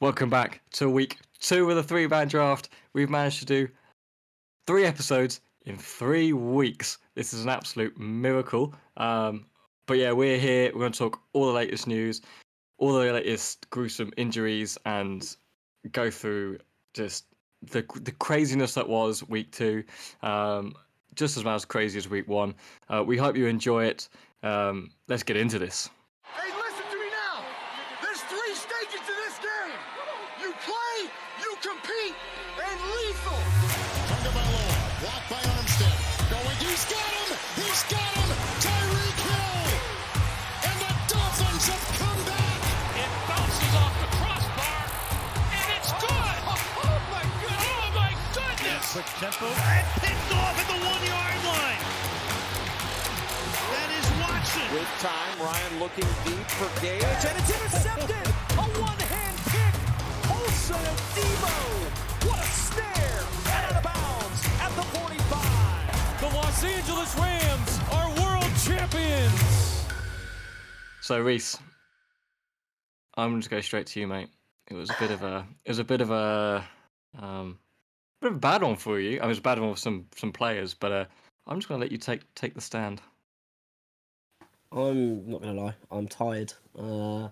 Welcome back to week two of the three band draft. We've managed to do three episodes in three weeks. This is an absolute miracle. Um, but yeah, we're here. We're going to talk all the latest news, all the latest gruesome injuries, and go through just the the craziness that was week two. Um, just as much as crazy as week one. Uh, we hope you enjoy it. Um, let's get into this. Tempo and picked off at the one yard line. That is Watson. With time, Ryan looking deep for Gage, and it's intercepted. A one-hand kick. Olsen and Debo. What a snare! And out of bounds at the 45. The Los Angeles Rams are world champions. So Reese, I'm going to go straight to you, mate. It was a bit of a, it was a bit of a, um, bit of a bad one for you. I was a bad one for some some players, but uh, I'm just going to let you take take the stand. I'm not gonna lie, I'm tired. Uh,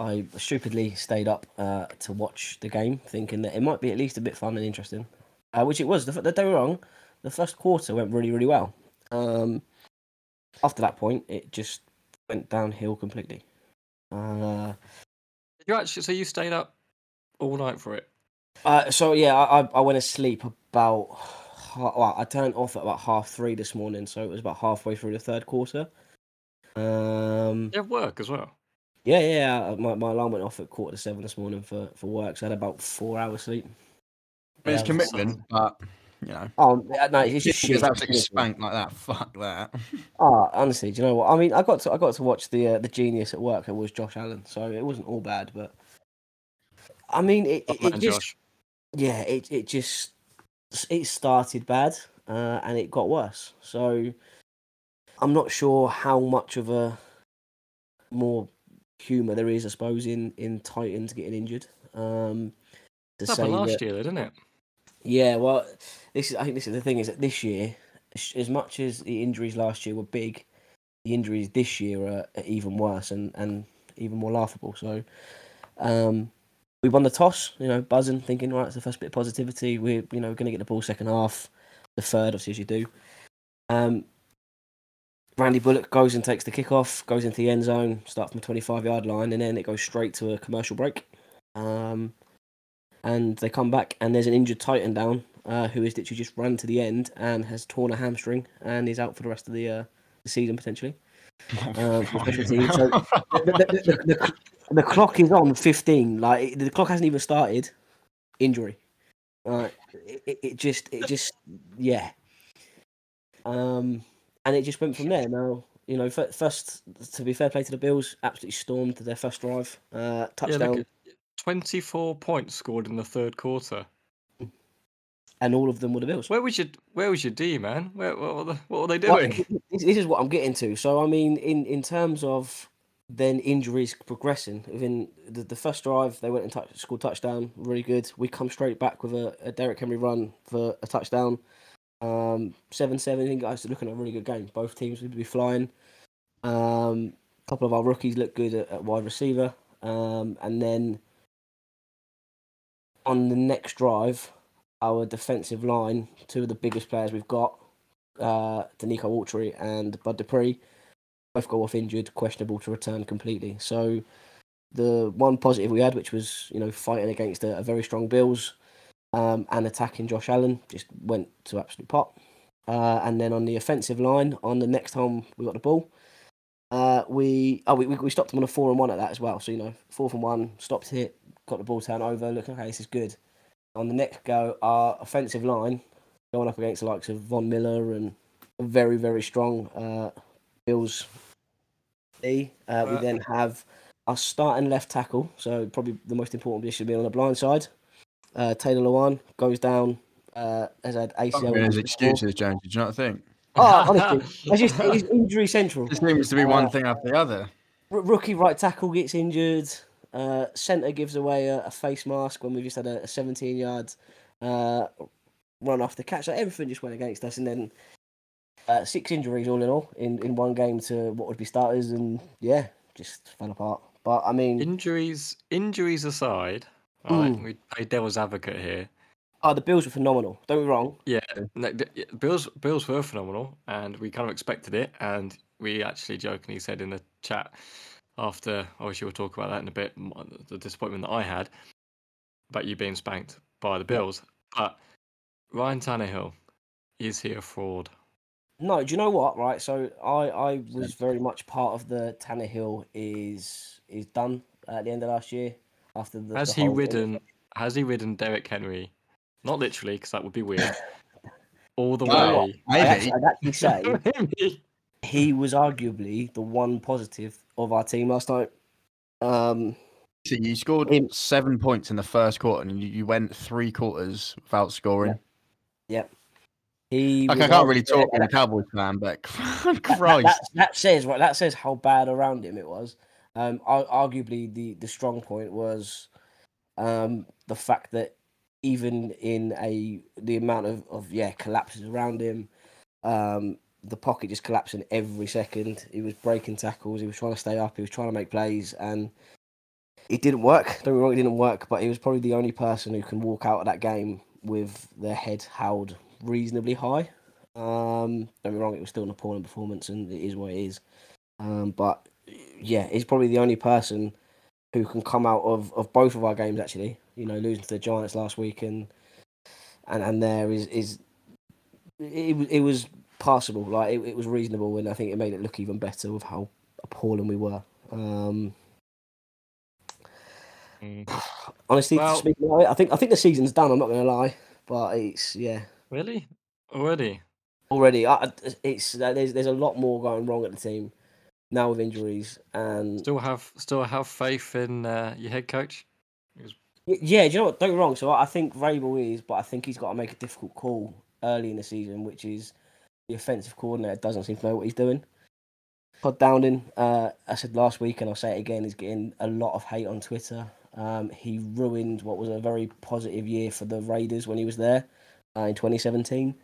I stupidly stayed up uh, to watch the game, thinking that it might be at least a bit fun and interesting, uh, which it was. The, don't get me wrong, the first quarter went really, really well. Um, after that point, it just went downhill completely. Uh, You actually, so you stayed up all night for it. Uh, so yeah, I, I- went to sleep about. Well, I turned off at about half three this morning, so it was about halfway through the third quarter. Um, You have work as well. Yeah, yeah. yeah, My, my alarm went off at quarter to seven this morning for, for work, so I had about four hours sleep. I mean, it's commitment, but you know, Oh yeah, no, it's just shit. absolutely spanked like that. Fuck that. Oh, honestly, do you know what? I mean, I got to I got to watch the uh, the genius at work. It was Josh Allen, so it wasn't all bad. But I mean, it, it, it just Josh. Yeah, it it just it started bad uh, and it got worse. So I'm not sure how much of a more humour there is, I suppose, in in Titans getting injured. Um, to It happened say last that- year, though, didn't it? Yeah, well, this is I think this is the thing is that this year, as- as much as the injuries last year were big, the injuries this year are, are even worse and, and even more laughable. So, um, we won the toss, you know, buzzing, thinking right, it's the first bit of positivity. We're you know going to get the ball second half, the third, obviously as you do. Um, Randy Bullock goes and takes the kickoff, goes into the end zone, starts from a twenty-five yard line, and then it goes straight to a commercial break. Um, and they come back and there's an injured Titan down uh, who is literally just run to the end and has torn a hamstring and is out for the rest of the, uh, the season potentially. Um, for special teams. So the, the, the, the, the clock is on 15. Like the clock hasn't even started. Injury. Uh, it, it- it just, it just, yeah. Um, and it just went from there. Now, you know, first to be fair play to the Bills, absolutely stormed their first drive, uh, Yeah, look touchdown, at 24 points scored in the third quarter. And all of them were the Bills. Where was your Where was your D, man? Where, what, were the, what were they doing? this, this is what I'm getting to. So, I mean, in, in terms of then injuries progressing, within the, the first drive, they went and touch, scored touchdown, really good. We come straight back with a, a Derrick Henry run for a touchdown. Um, 7 7, I think guys looking at a really good game. Both teams would be flying. Um, a couple of our rookies look good at, at wide receiver. Um, and then on the next drive, our defensive line, two of the biggest players we've got, uh, Denico Autry and Bud Dupree, both go off injured, questionable to return completely. So the one positive we had, which was you know fighting against a, a very strong Bills um, and attacking Josh Allen, just went to absolute pot. Uh, and then on the offensive line, on the next time we got the ball, uh, we oh we, we stopped them on a four and one at that as well. So you know fourth and one, stopped it, got the ball turned over, looking okay, this is good. On the next go, our offensive line going up against the likes of Von Miller and a very very strong uh, Bills. D. Uh, we Uh, then have our starting left tackle, so probably the most important position being on the blind side. Uh, Taylor Lewan goes down. Uh, has had ACL. Fucking his injury before. excuses, James. Did you not think? Oh, honestly, it's just it's injury central. It seems to be one Uh, thing after the other. R- rookie right tackle gets injured. Uh, Centre gives away a, a face mask when we just had a, a 17 yard uh, run off the catch. So everything just went against us, and then uh, six injuries all in all in, in one game to what would be starters, and yeah, just fell apart. But I mean, Injuries, injuries aside, right? Mm. We play devil's advocate here. oh, the Bills were phenomenal. Don't be wrong. Yeah, no, Bills Bills were phenomenal, and we kind of expected it. And we actually jokingly said in the chat after, obviously we'll talk about that in a bit, the disappointment that I had about you being spanked by the Bills. But Ryan Tannehill, is he a fraud? No, do you know what? Right, so I I was very much part of the Tannehill is is done at the end of last year after the. Has the he whole- ridden? Has he ridden Derrick Henry? Not literally, because that would be weird. All the Well, way. I Maybe. actually, I'd actually say he was arguably the one positive of our team last night. Um, So you scored Him- seven points in the first quarter, and you, went three quarters without scoring. yep. He Like I can't really talk yeah, in a Cowboys fan, but that, Christ, that, that says right. That says how bad around him it was. Um, arguably the the strong point was, um, the fact that even in a the amount of, of yeah collapses around him, um, the pocket just collapsing every second. He was breaking tackles. He was trying to stay up. He was trying to make plays, and it didn't work. Don't me wrong, it didn't work. But he was probably the only person who can walk out of that game with their head held reasonably high. Um, don't me wrong, it was still an appalling performance, and it is what it is. Um, but yeah, he's probably the only person who can come out of, of both of our games. Actually, you know, losing to the Giants last week and and and there is is it it was passable, like it, it was reasonable, and I think it made it look even better with how appalling we were. Um, Mm. honestly, Well- speaking of it, I think I think the season's done. I'm not going to lie, but it's yeah. Really? Already? already. I, it's there's there's a lot more going wrong at the team now with injuries and Still have still have faith in uh, your head coach? Yeah. You know what? Don't get me wrong. So I think Vrabel is, but I think he's got to make a difficult call early in the season, which is the offensive coordinator doesn't seem to know what he's doing. Todd Downing, uh, I said last week, and I'll say it again, is getting a lot of hate on Twitter. Um, he ruined what was a very positive year for the Raiders when he was there uh, in 2017.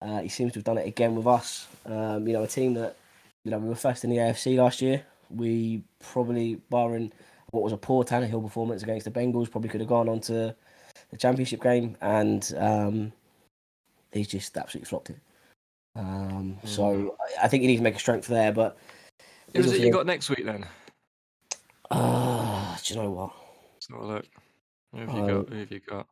Uh, he seems to have done it again with us. Um, you know, a team that you know we were first in the AFC last year. We probably, barring what was a poor Tannehill performance against the Bengals, probably could have gone on to the championship game, and um, he's just absolutely flopped it. Um, So I I think you need to make a strength there, but Who's it you got next week then? Ah, do you know what? Let's look. Who have you Oh. got? Who have you got?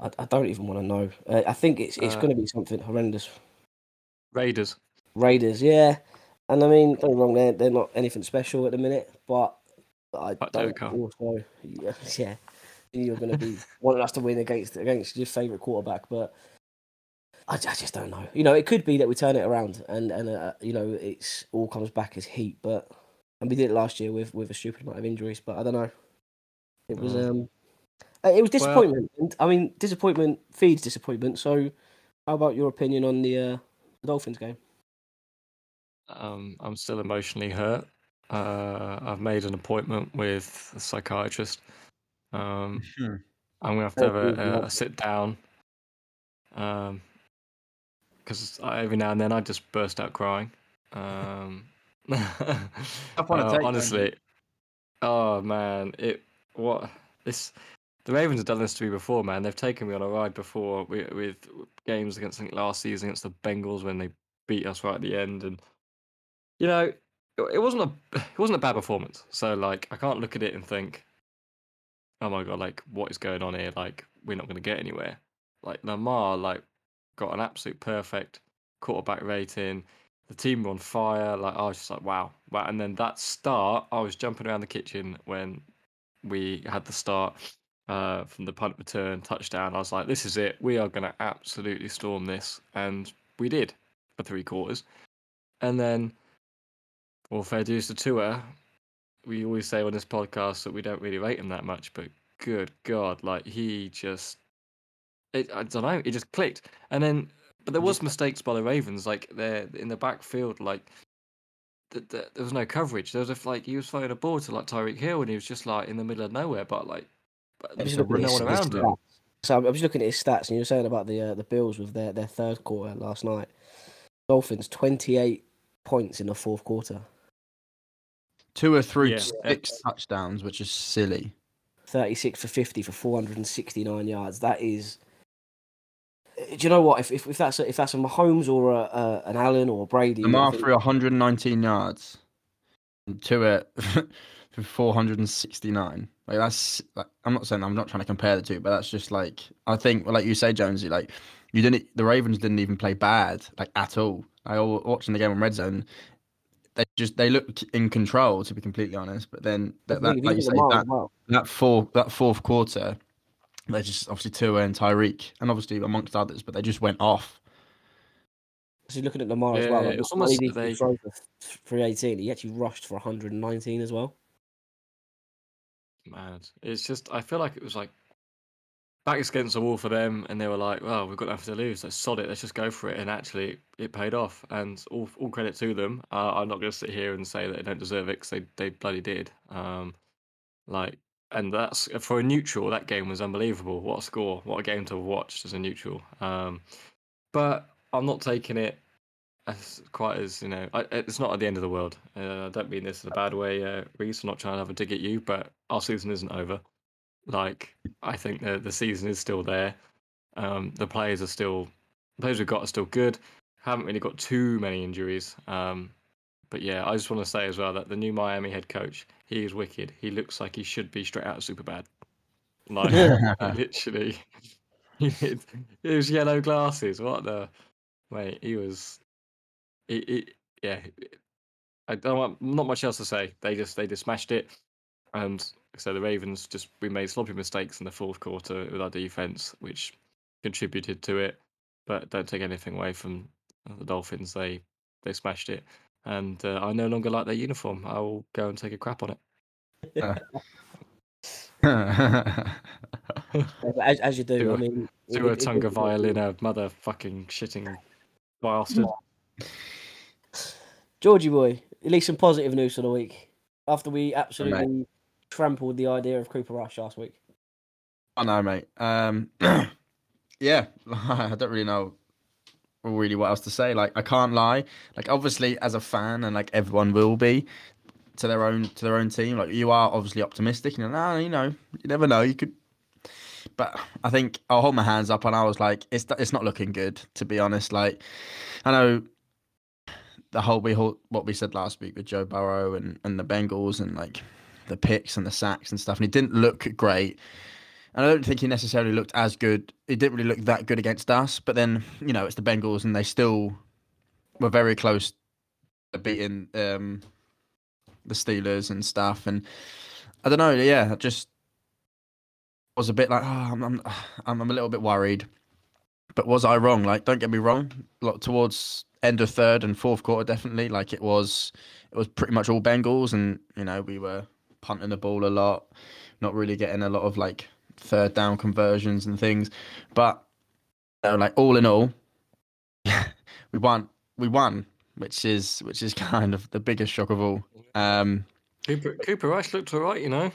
I, I don't even want to know. Uh, I think it's it's Uh, going to be something horrendous. Raiders. Raiders, yeah. And I mean, don't get me wrong, they're, they're not anything special at the minute, but I But don't also, yeah, yeah, you're going to be wanting us to win against against your favourite quarterback, but I, I just don't know. You know, it could be that we turn it around and and uh, you know it's all comes back as heat, but and we did it last year with with a stupid amount of injuries, but I don't know. It was Mm. um, uh, it was disappointment, and I mean, disappointment feeds disappointment. So, how about your opinion on the uh, the Dolphins game? Um, I'm still emotionally hurt. Uh, I've made an appointment with a psychiatrist. Um, Hmm. I'm gonna have to have Oh, a, a, a sit down. Um, because every now and then I just burst out crying. Um, Tough one to uh, take, honestly. Oh man, it what this the Ravens have done this to me before, man. They've taken me on a ride before with, with games against think last season against the Bengals when they beat us right at the end, and you know it, it wasn't a it wasn't a bad performance. So like I can't look at it and think, oh my god, like what is going on here? Like we're not going to get anywhere. Like Lamar, like got an absolute perfect quarterback rating. The team were on fire. Like I was just like, wow, wow. And then that start, I was jumping around the kitchen when we had the start uh, from the punt return touchdown. I was like, this is it. We are going to absolutely storm this, and we did for three quarters. And then, well, fair dues to Tua. We always say on this podcast that we don't really rate him that much, but good God, like he just, it, I don't know, it just clicked. And then, but there was mistakes by the Ravens, like they're in the backfield, like th- th- there was no coverage. There was a, like he was throwing a ball to like Tyreek Hill, and he was just like in the middle of nowhere, but like, but I'm there was looking at no his- one around him. stats. So I'm I'm just looking at his stats, and you were saying about the uh, the Bills with their, their third quarter last night. Dolphins twenty eight points in the fourth quarter, Two or three Yeah. six touchdowns, which is silly. thirty six for fifty for four hundred and sixty nine yards. That is. Do you know what? If if, if that's a, if that's a Mahomes or a, a, an Allen or a Brady, Lamar think- threw 119 yards to it for 469. Like that's like, I'm not saying I'm not trying to compare the two, but that's just like I think like you say, Jonesy, like you didn't the Ravens didn't even play bad like at all. I was watching the game on Red Zone. They just they looked in control to be completely honest, but then that, that like you say that well. that fourth that fourth quarter, they just obviously Tua and Tyreek and obviously amongst others, but they just went off. So you're looking at Lamar as Yeah, well. Like, it was almost only did they- for 318, he actually rushed for 119 as well. Man, it's just I feel like it was like backs against the wall for them, and they were like, "Well, we've got nothing to lose. Let's sod it. Let's just go for it." And actually, it paid off, and all all credit to them. Uh, I'm not going to sit here and say that they don't deserve it because they they bloody did. Um, like, and that's for a neutral. That game was unbelievable. What a score! What a game to have watched as a neutral. Um, but I'm not taking it as quite as you know. I, it's not at the end of the world. Uh, I don't mean this in a bad way, uh, Reese. I'm not trying to have a dig at you, but our season isn't over. Like I think the the season is still there. Um, the players are still the players we've got are still good. Haven't really got too many injuries. Um, but yeah, I just want to say as well that the new Miami head coach, he is wicked. He looks like he should be straight out of Superbad. Like uh, literally, he was yellow glasses. What the mate? He was. Yeah, I don't want not much else to say. They just they just smashed it, and so the Ravens just we made sloppy mistakes in the fourth quarter with our defense, which contributed to it. But don't take anything away from the Dolphins. They they smashed it, and uh, I no longer like their uniform. I will go and take a crap on it. As, as you do, To I a- mean, it- To a it- it Tunga violin, a motherfucking shitting bastard. Georgie boy, at least some positive news for the week. After we absolutely trampled the idea of Cooper Rush last week. I know, mate. Um, yeah, I don't really know really what else to say. Like, I can't lie. Like, obviously, as a fan, and like everyone will be to their own to their own team. Like, you are obviously optimistic. You know, you know, you never know. You could, but I think I'll hold my hands up, and I was like, it's it's not looking good, to be honest. Like, I know the whole we what we said last week with Joe Burrow and and the Bengals and like the picks and the sacks and stuff, and he didn't look great. And I don't think he necessarily looked as good. He didn't really look that good against us. But then, you know, it's the Bengals, and they still were very close to beating um, the Steelers and stuff. And I don't know. Yeah, I just was a bit like, oh, I'm, I'm, I'm, a little bit worried. But was I wrong? Like, don't get me wrong. Like, towards end of third and fourth quarter, definitely. Like, it was, it was pretty much all Bengals, and you know, we were punting the ball a lot, not really getting a lot of like third down conversions and things. But you know, like all in all, we won. We won, which is which is kind of the biggest shock of all. Um, Cooper, Cooper Rush looked alright, you know.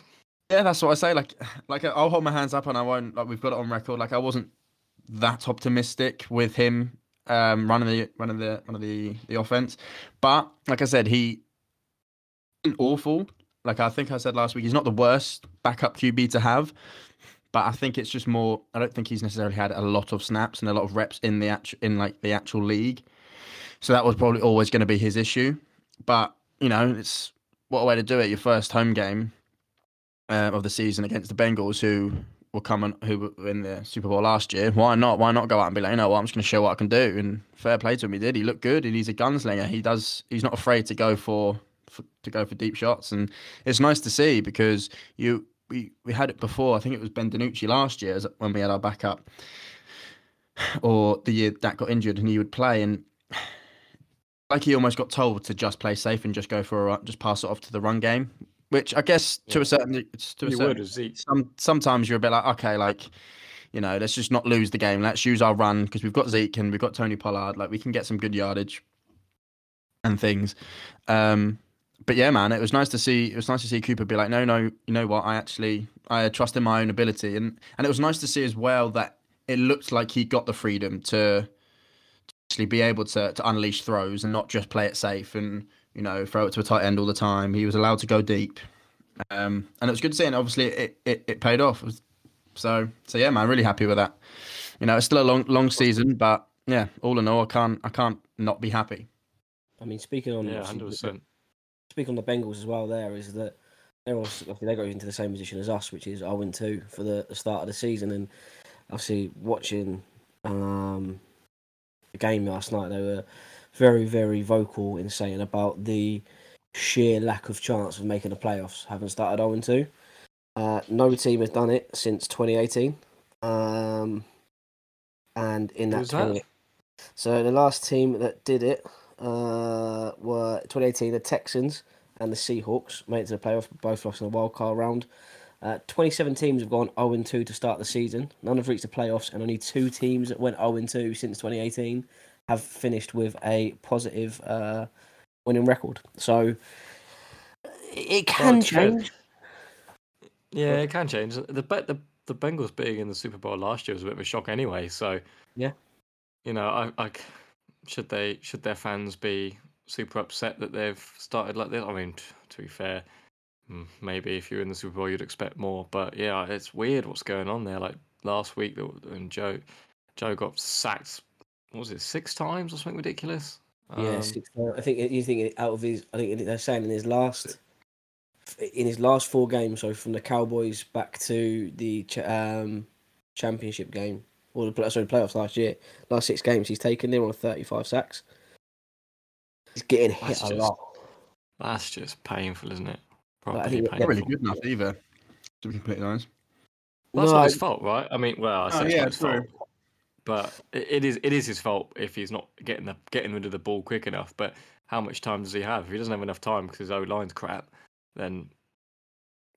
yeah, that's what I say. Like, like I'll hold my hands up and I won't. Like we've got it on record. Like I wasn't that optimistic with him um, running the running the running the the offense, but like I said, he awful. Like I think I said last week, he's not the worst backup QB to have. But I think it's just more. I don't think he's necessarily had a lot of snaps and a lot of reps in the actual in like the actual league. So that was probably always going to be his issue. But you know, it's what a way to do it. Your first home game um, of the season against the Bengals, who were coming, who were in the Super Bowl last year. Why not? Why not go out and be like, you know what, I'm just going to show what I can do. And fair play to him, he did. He looked good, and he's a gunslinger. He does. He's not afraid to go for, for to go for deep shots, and it's nice to see because you we we had it before. I think it was Ben DiNucci last year when we had our backup, or the year that got injured and he would play and. Like he almost got told to just play safe and just go for a run, just pass it off to the run game, which I guess to a certain to a You certain would some sometimes you're a bit like, okay, like, you know, let's just not lose the game. Let's use our run because we've got Zeke and we've got Tony Pollard. Like, we can get some good yardage. and things. Um, but yeah, man, it was nice to see. It was nice to see Cooper be like, no, no, you know what? I actually I trust in my own ability, and and it was nice to see as well that it looked like he got the freedom to actually be able to to unleash throws and not just play it safe and you know throw it to a tight end all the time. He was allowed to go deep, um, and it was good to see. And obviously, it it, it paid off. So so yeah, man, really happy with that. You know, it's still a long long season, but yeah, all in all, I can't I can't not be happy. I mean, speaking on Yeah, hundred percent. Speaking on the Bengals as well, there is that they're also, obviously they go into the same position as us, which is 0 2 for the, the start of the season. And obviously, watching um, the game last night, they were very, very vocal in saying about the sheer lack of chance of making the playoffs, having started 0 2. Uh, no team has done it since 2018. Um, and in that, Who's that? 20 so the last team that did it uh, were 2018 the Texans and the Seahawks made it to the playoffs, but both lost in the wild card round. Uh, 27 teams have gone 0 2 to start the season. None have reached the playoffs, and only two teams that went 0 2 since 2018 have finished with a positive uh, winning record. So it can good. change. Yeah, it can change. The bet the the Bengals being in the Super Bowl last year was a bit of a shock anyway. So Yeah. you know, I, I should they should their fans be super upset that they've started like this? I mean, t- to be fair, mm, maybe if you're in the Super Bowl, you'd expect more. But yeah, it's weird what's going on there. Like last week, and Joe Joe got sacked. What was it six times or something ridiculous? Yeah, Um, six, I think you think out of his. I think they're saying in his last, in his last four games. So from the Cowboys back to the um, championship game or the play- sorry playoffs last year, last six games he's taken near on thirty-five sacks. He's getting hit That's a just- lot. That's just painful, isn't it? I Properly think- painful. Not really good enough either. To be completely honest. Well, that's No, not his fault, right? I mean, well, I say Oh, it's yeah, not his true. fault, but it, it is it is his fault if he's not getting the getting rid of the ball quick enough. But how much time does he have? If he doesn't have enough time because his O line's crap, then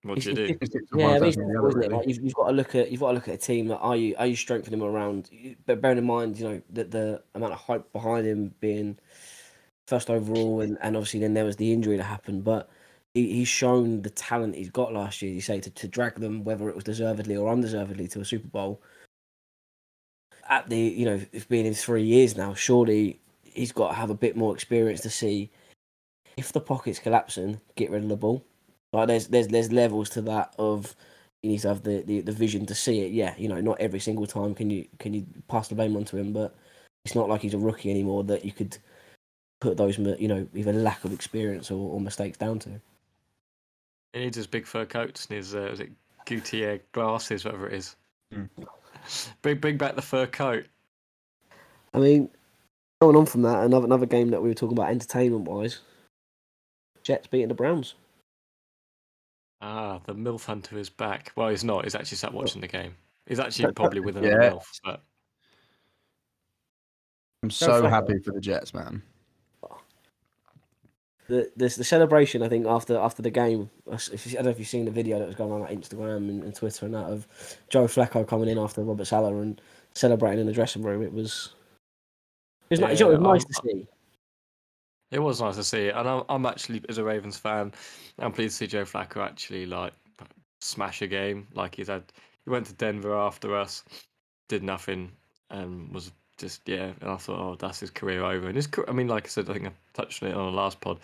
what do you do? It's six of Yeah, one, but it's seven of the difficult, other, isn't it? Like, you've, you've got to look at you've got to look at a team that are you are you strengthening him around? But bearing in mind, you know that the amount of hype behind him being first overall, and, and obviously then there was the injury that happened. But he, he's shown the talent he's got last year. You say to, to drag them, whether it was deservedly or undeservedly, to a Super Bowl. At the you know it's been in three years now. Surely he's got to have a bit more experience to see if the pocket's collapsing, get rid of the ball. Like there's there's there's levels to that of you need to have the, the, the vision to see it. Yeah, you know, not every single time can you can you pass the blame onto him, but it's not like he's a rookie anymore that you could put those you know either lack of experience or, or mistakes down to. He needs his big fur coats and his uh, was it Cartier glasses, whatever it is. Mm. Bring bring back the fur coat. I mean, going on from that, another another game that we were talking about entertainment wise, Jets beating the Browns. Ah, the MILF Hunter is back. Well, he's not. He's actually sat watching the game. He's actually probably with another Yeah. MILF. But I'm so happy for the Jets, man. the the, the celebration I think after after the game. I s- if you- I don't know if you've seen the video that was going on on Instagram and, and Twitter and that of Joe Flacco coming in after Robert Saleh and celebrating in the dressing room. It was it was, nice, it was nice I'm- to see. It was nice to see, and I'm, I'm actually, as a Ravens fan, I'm pleased to see Joe Flacco actually like smash a game. Like he's had, he went to Denver after us, did nothing, and was just yeah. And I thought, oh, that's his career over. And his, I mean, like I said, I think I touched on it on the last pod.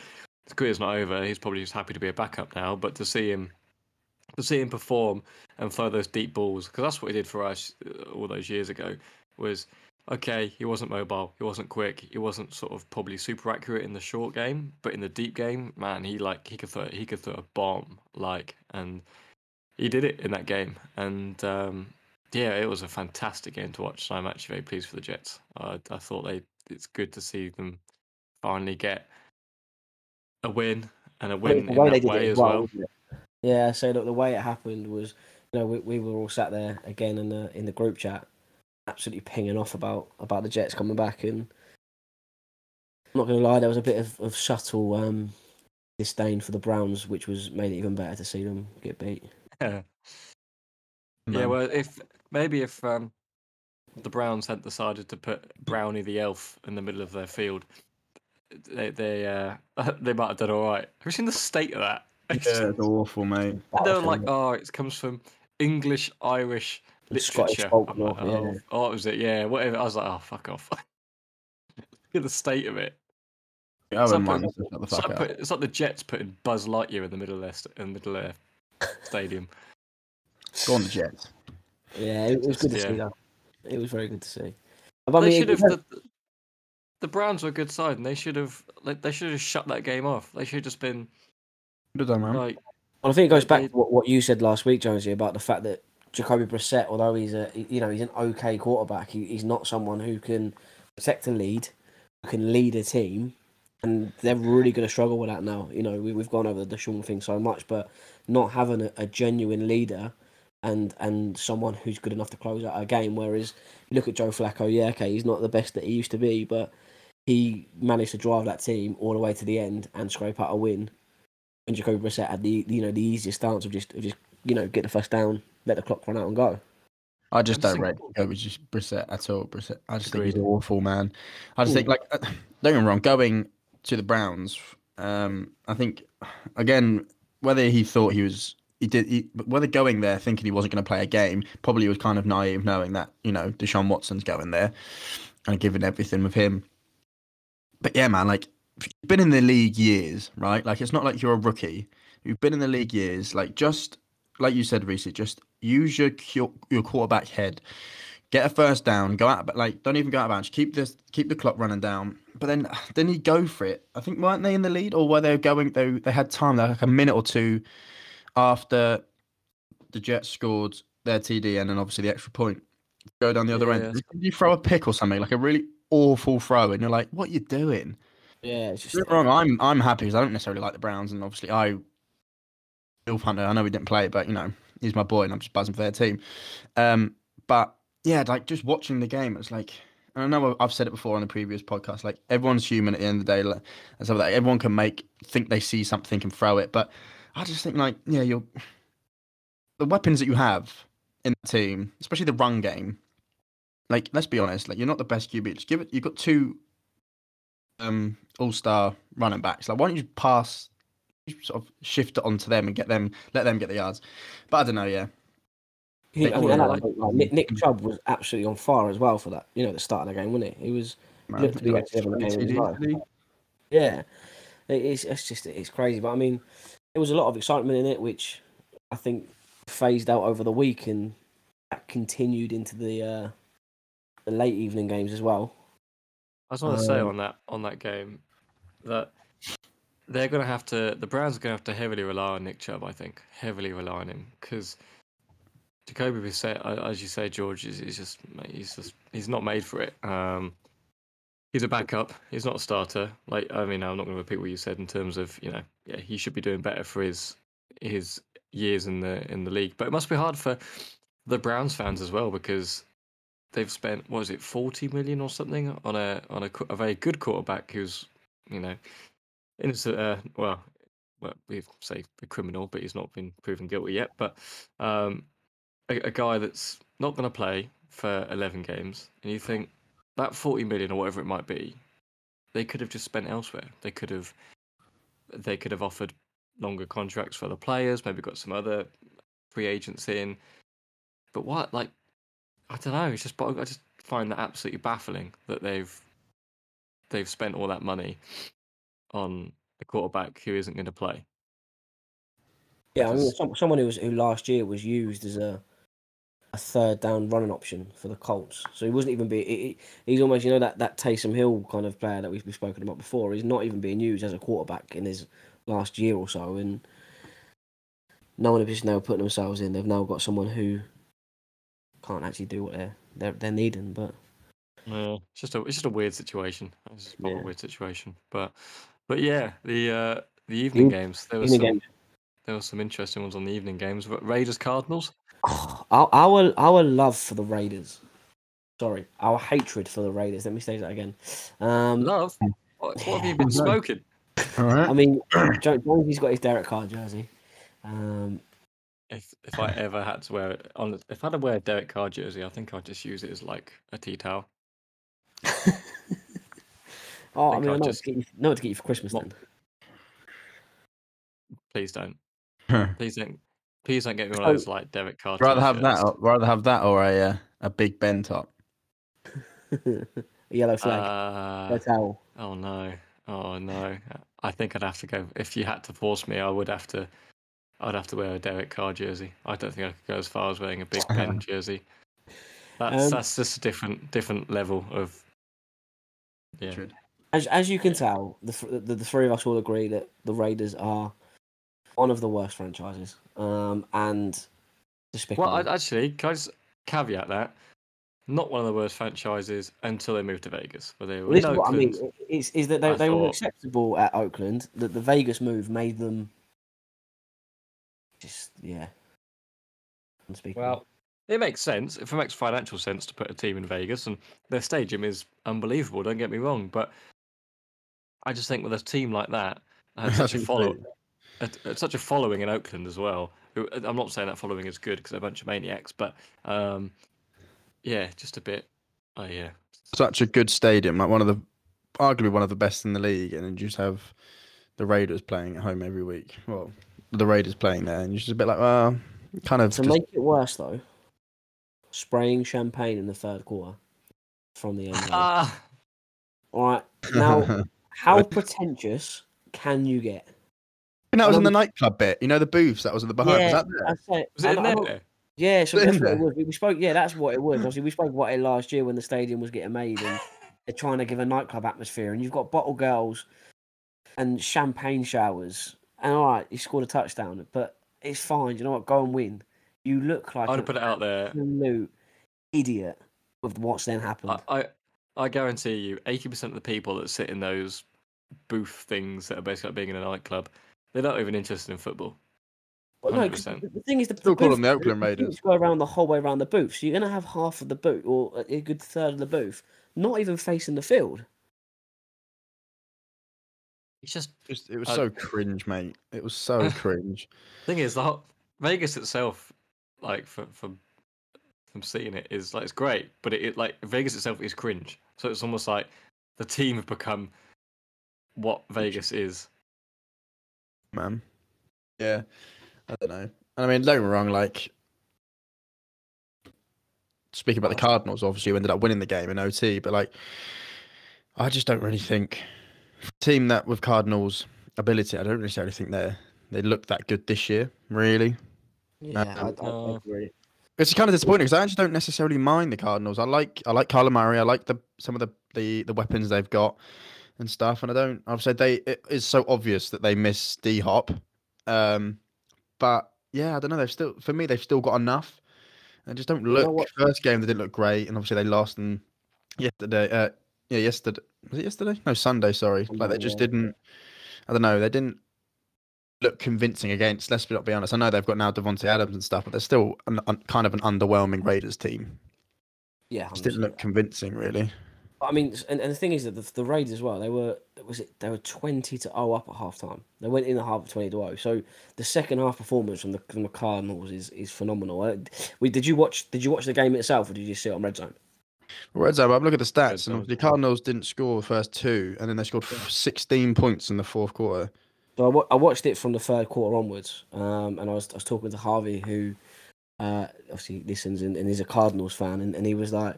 His career's not over. He's probably just happy to be a backup now. But to see him, to see him perform and throw those deep balls, because that's what he did for us uh, all those years ago, was okay, he wasn't mobile, he wasn't quick, he wasn't sort of probably super accurate in the short game, but in the deep game, man, he like he could throw he could throw a bomb like, and he did it in that game, and um, yeah, it was a fantastic game to watch. So I'm actually very pleased for the Jets. I, I thought they it's good to see them finally get a win and a win the in way they that way as well. wasn't? Yeah, so look, the way it happened was, you know, we, we were all sat there again in the in the group chat, absolutely pinging off about about the Jets coming back, and I'm not gonna lie, there was a bit of, of subtle um, disdain for the Browns, which was made it even better to see them get beat. Yeah. Yeah, well, if maybe if um, the Browns had decided to put Brownie the elf in the middle of their field, they they uh they might have done all right. Have you seen the state of that? It's Yeah, it's awful, mate. They were like, oh, it comes from English, Irish And Scottish literature. folklore, like, oh, yeah. oh, what was it? Yeah, whatever. I was like, oh, fuck off. Look at the state of it. I It's like, mind put- if the it's, like put- it's like the Jets putting Buzz Lightyear in the middle of their, in the middle of their stadium. Go on the Jets. Yeah, it was good to see that. It was very good to see. But I they mean, should have. The, the Browns were a good side, and they should have. Like, they should have shut that game off. They should have just been Good done, man. like, And I think it goes back to what, what you said last week, Jonesy, about the fact that Jacoby Brissett, although he's a you know he's an okay quarterback, he, he's not someone who can protect a lead, who can lead a team, and they're really going to struggle with that now. You know, we, we've gone over the Deshaun thing so much, but not having a, a genuine leader and and someone who's good enough to close out a game. Whereas you look at Joe Flacco, yeah, okay, he's not the best that he used to be, but he managed to drive that team all the way to the end and scrape out a win and Jacoby Brissett had the you know the easiest stance of just of just you know get the first down, let the clock run out and go. I just don't rate just Brissett at all. Brissett, I just think he's Agreed. awful, man. I just think like uh, don't get me wrong, going to the Browns. Um, I think again whether he thought he was he did he, whether going there thinking he wasn't going to play a game probably was kind of naive knowing that you know Deshaun Watson's going there and giving everything with him. But yeah, man, like you've been in the league years, right? Like it's not like you're a rookie. You've been in the league years. Like just like you said, Reese, just use your your quarterback head, get a first down, go out, but like don't even go out of bounds. Keep this, keep the clock running down. But then then he go for it. I think weren't they in the lead, or were they going? They they had time, like a minute or two after the Jets scored their TD and then obviously the extra point. Go down the other Yeah, end. You throw a pick or something like a really awful throw, and you're like, "What are you doing?" Yeah, it's just me wrong. I'm I'm happy because I don't necessarily like the Browns, and obviously I. Bill Hunter, I know we didn't play, it, but you know he's my boy, and I'm just buzzing for their team. Um, but yeah, like just watching the game, it's like and I know I've said it before on the previous podcast. Like everyone's human at the end of the day, like, and stuff like that. Everyone can make think they see something and throw it, but I just think like yeah, you're the weapons that you have in the team, especially the run game. Like let's be honest, like you're not the best QB. Just give it. You've got two um all star running backs. Like, why don't you pass, sort of shift it onto them and get them, let them get the yards? But I don't know. Yeah, He, I Nick mean, I like, like, Nick, Nick Chubb was absolutely on fire as well for that. You know, the start of the game, wasn't he? He was Man, looked to be like a game as well. TDs, did he? Yeah, it's it's just it's crazy. But I mean, there was a lot of excitement in it, which I think phased out over the week, and that continued into the uh, the late evening games as well. I just want to say Um, on that on that game that they're going to have to the Browns are going to have to heavily rely on Nick Chubb. I think heavily rely on him because Jacoby Brissett, as you say, George is, is just he's just he's not made for it. Um, he's a backup. He's not a starter. Like I mean, I'm not going to repeat what you said in terms of you know yeah he should be doing better for his his years in the in the league. But it must be hard for the Browns fans as well because they've spent what is it 40 million or something on a on a, a very good quarterback who's you know innocent uh, well well we say a criminal but he's not been proven guilty yet but um a, a guy that's not going to play for 11 games and you think that 40 million or whatever it might be they could have just spent elsewhere they could have they could have offered longer contracts for other players maybe got some other free agents in but what like I don't know. It's just, I just find that absolutely baffling that they've they've spent all that money on a quarterback who isn't going to play. Yeah, I mean, some, someone who was who last year was used as a a third down running option for the Colts. So he wasn't even being. He, he- he's almost you know that that Taysom Hill kind of player that we've, we've spoken about before. He's not even being used as a quarterback in his last year or so, and no one is now putting themselves in. They've now got someone who can't actually do what they're they're, they're needing. But Yeah, it's just a it's just a weird situation. It's just a weird situation. But but yeah, the uh, the evening Eve- games there was evening some there were some interesting ones on the evening games. Raiders Cardinals. our our our love for the Raiders. Sorry, our hatred for the Raiders. Let me say that again. Um, Love. What, what have you been smoking? All right. I mean, Jonesy's got his Derek Carr jersey. Um, If if I ever had to wear it on, if I had to wear a Derek Carr jersey, I think I'd just use it as like a tea towel. Oh, I, think mean, I I'd know, just- what to get you, know what to get you for Christmas What- then. Please don't. Please don't. Please don't get me one So- of those like Derek Carr. rather have that. t-shirts. Or, rather have that or a uh, a Big Ben top. a yellow flag, Uh, a towel. oh no. Oh no. I think I'd have to go. If you had to force me, I would have to. I'd have to wear a Derek Carr jersey. I don't think I could go as far as wearing a Big Ben jersey. That's Um, that's just a different different level of. Yeah. As as you can tell, the, the the three of us all agree that the Raiders are one of the worst franchises, um, and despicable. Well, I, actually, can I just caveat that? Not one of the worst franchises until they moved to Vegas, where they were Well, this is what I mean. Is is that they, I they were acceptable at Oakland? That the Vegas move made them just yeah. Unspeakable. Well, it makes sense. If it makes financial sense to put a team in Vegas, and their stadium is unbelievable. Don't get me wrong, but I just think with a team like that, and such a follow, a, a- such a following in Oakland as well. I'm not saying that following is good because they're a bunch of maniacs, but um, yeah, just a bit. Oh yeah, Such a good stadium, like one of the, arguably one of the best in the league, and then you just have the Raiders playing at home every week. Well, the Raiders playing there, and you're just a bit like, well, kind of. to just- make it worse though, spraying champagne in the third quarter from the end zone. ah, All right, now how pretentious can you get? And that was in the nightclub bit. You know the booths that was at the behind. was that there? that's it. was it in there? Yeah, so that's what it was. We we spoke. Yeah, that's what it was. Obviously, we spoke about it last year when the stadium was getting made, and they're trying to give a nightclub atmosphere, and you've got bottle girls and champagne showers. And all right, you scored a touchdown, but it's fine. You know what? Go and win. You look like I'd an have put it out there. absolute idiot with what's then happened. I, I, I guarantee you, eighty percent of the people that sit in those booth things that are basically like being in a nightclub, they're not even interested in football. But no, 'cause 100%. the the thing is, the, Still the call booth- them the Oakland Raiders. Go around the whole way around the booth, so you're going to have half of the booth or a good third of the booth not even facing the field. It's just Just- it was Uh, so cringe, mate. It was so cringe. thing is the whole, Vegas itself, like for from from seeing it, is like it's great, but it, it like Vegas itself is cringe. So it's almost like the team have become what Vegas is. man. Yeah, I don't know. And I mean, don't get me wrong. Like, speaking about the Cardinals, obviously, who ended up winning the game in OT, but like, I just don't really think team that with Cardinals ability. I don't necessarily think they they look that good this year. Really, Yeah, I, I, I uh, agree. it's kind of disappointing because I actually don't necessarily mind the Cardinals. I like I like Kyler Murray. I like the some of the the, the weapons they've got and stuff. And I don't. I've said they. It is so obvious that they miss D Hop. Um, but yeah, I don't know. They've still for me they've still got enough. They just don't know look. what? First game they didn't look great, and obviously they lost. And yesterday, uh, yeah, yesterday was it yesterday? No, Sunday. Sorry, like they just yeah. didn't. I don't know. They didn't look convincing against. Let's not be honest. I know they've got now Davante Adams and stuff, but they're still an, un, kind of an underwhelming Raiders team. Yeah, Just didn't look convincing, really. I mean, and, and the thing is that the, the Raiders as well, they were was it they were twenty to zero up at half time. They went in the half twenty to zero. So the second half performance from the from the Cardinals is is phenomenal. Uh, We did you watch did you watch the game itself or did you see it on Red Zone? Red Zone, but look at the stats, and the. Cardinals didn't score the first two, and then they scored 16 points in the fourth quarter. So I, watched it from the third quarter onwards, um, and I was I was talking to Harvey, who uh, obviously listens and, and is a Cardinals fan, and, and he was like,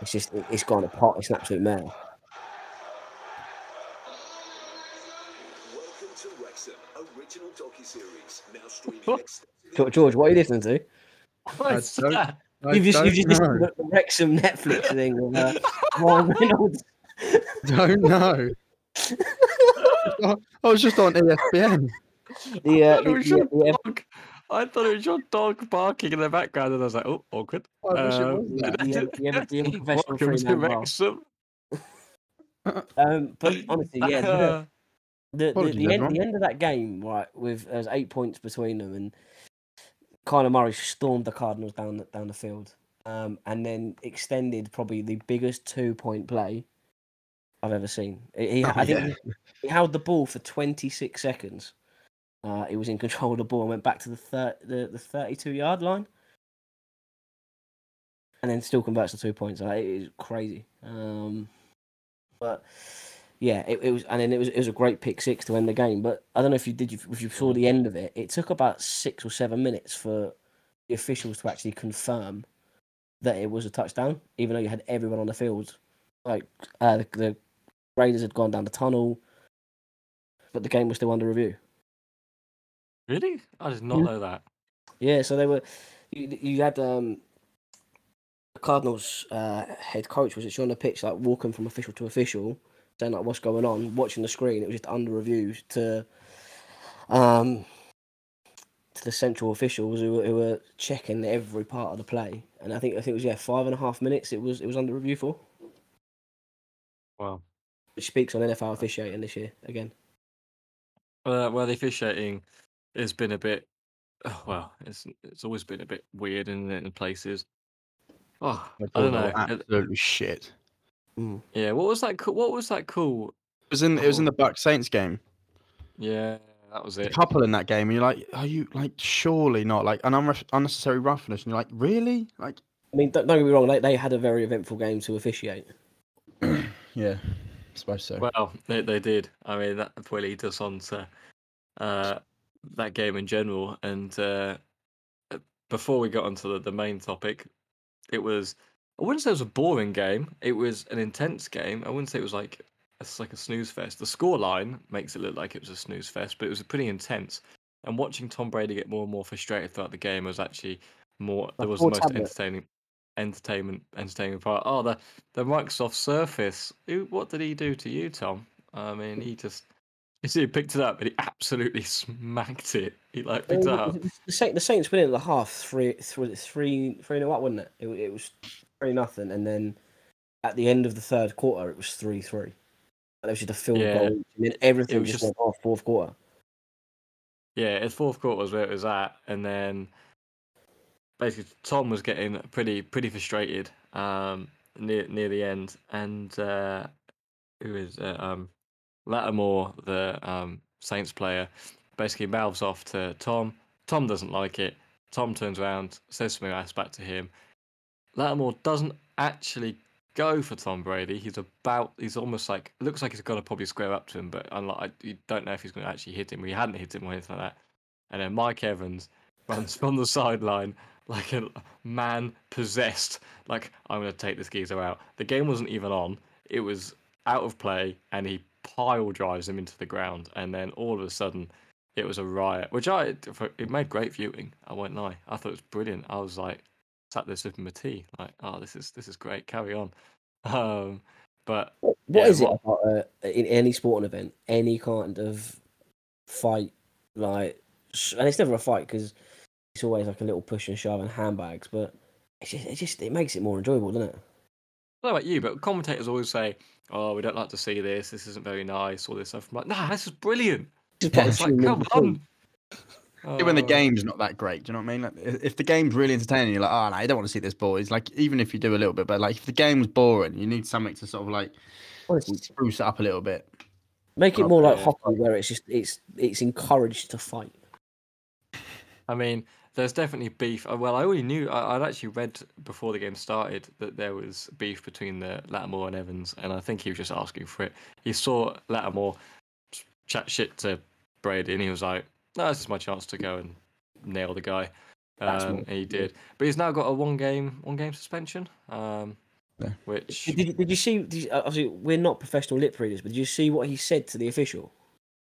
"It's just it, it's gone apart. It's an absolute mess. Welcome to Wrexham, original docu-series, now streaming What? extensively George, George, what are you listening to? What's don't- that? You've just you've just listened to the Wrexham Netflix thing with uh, Ryan Reynolds. don't know. I was just on ESPN. The, uh, It the, the, the, dog. I thought it was your dog barking in the background, and I was like, "Oh, awkward." I wish it Um, was professional. Um, but honestly, yeah, the, Uh, the, the, the, end, the end of that game, right, with there's eight points between them, and Kyler Murray stormed the Cardinals down the, down the field, um, and then extended probably the biggest two point play I've ever seen. He, he- Oh, I think yeah. he, he held the ball for 26 seconds. Uh, he was in control of the ball and went back to the thir- the, the 32 yard line, and then still converts to two points. Like, it is crazy. Um, but yeah, it, it was, and then it was it was a great pick six to end the game. But I don't know if you did if you saw the end of it. It took about six or seven minutes for the officials to actually confirm that it was a touchdown, even though you had everyone on the field. Like uh, the, the Raiders had gone down the tunnel, but the game was still under review. Really? I did not Yeah. know that. Yeah, so they were. You, you had um, the Cardinals' uh, head coach was actually on the pitch, like walking from official to official, saying like what's going on, watching the screen. It was just under review to um to the central officials who were, who were checking every part of the play. And I think I think it was yeah five and a half minutes. It was it was under review for, Wow. which speaks on NFL officiating this year again. Uh, well, the officiating has been a bit. oh, well, it's it's always been a bit weird in in places. Oh, I don't know. Uh, Absolutely shit. Yeah, what was that? co- What was that cool? It was in it was in the Buck Saints game. Yeah, that was it. A couple in that game, and you're like, are you like surely not like an unre- unnecessary roughness? And you're like, really? Like, I mean, don't, don't get me wrong. They they had a very eventful game to officiate. yeah, I suppose so. Well, they they did. I mean, that will lead us on to uh, that game in general. And uh, before we got onto the, the main topic, it was I wouldn't say it was a boring game. It was an intense game. I wouldn't say it was like it's like a snooze fest. The score line makes it look like it was a snooze fest, but it was pretty intense. And watching Tom Brady get more and more frustrated throughout the game was actually more. There was the most tablet. entertaining, entertainment, entertaining part. Oh, the the Microsoft Surface. Who, what did he do to you, Tom? I mean, he just. You see, he picked it up and he absolutely smacked it. He like picked it up. The Saints, the Saints went in at the half three, three, three, three nil what wasn't it? it? It was three nothing, and then at the end of the third quarter, it was three three. It was just a field Yeah. goal, and then everything was just, just- went off fourth quarter. Yeah, his fourth quarter was where it was at, and then basically Tom was getting pretty pretty frustrated um, near near the end, and uh, who is uh, um, Lattimore, the um, Saints player, basically mouths off to Tom. Tom doesn't like it. Tom turns around, says something else back to him. Lattimore doesn't actually go for Tom Brady. He's about. He's almost like looks like he's going to probably square up to him, but unlike you don't know if he's going to actually hit him. He hadn't hit him or anything like that. And then Mike Evans runs from the sideline like a man possessed. Like I'm going to take this geezer out. The game wasn't even on. It was out of play, and he pile drives him into the ground. And then all of a sudden, it was a riot. Which I it made great viewing. I won't lie. I thought it was brilliant. I was like sat there sipping my tea, like, oh, this is this is great. Carry on. Um, but What Yeah, is what- it about uh, in any sporting event, any kind of fight, like, and it's never a fight because it's always like a little push and shove and handbags, but it's just, it just it makes it more enjoyable, doesn't it? I don't know about you, but commentators always say, "Oh, we don't like to see this. This isn't very nice." All this stuff. I'm like, nah, this is brilliant. Just Yeah, It's like, come thing. on. Even when the Oh. game's not that great, do you know what I mean? Like, if the game's really entertaining, you're like, oh, no, I don't want to see this, boys. Like, even if you do a little bit, but like, if the game's boring, you need something to sort of like spruce it up a little bit. Make it Oh, more like hockey, where it's just it's it's encouraged to fight. I mean, there's definitely beef. uh, Well, I already knew. I, I'd actually read before the game started that there was beef between the Lattimore and Evans, and I think he was just asking for it. He saw Lattimore chat shit to Brady, and he was like, "No, this is my chance to go and nail the guy." Um, and he did, but he's now got a one game one game suspension. Um, Yeah. which Did, you- did you see? Did you, obviously, we're not professional lip readers, but did you see what he said to the official?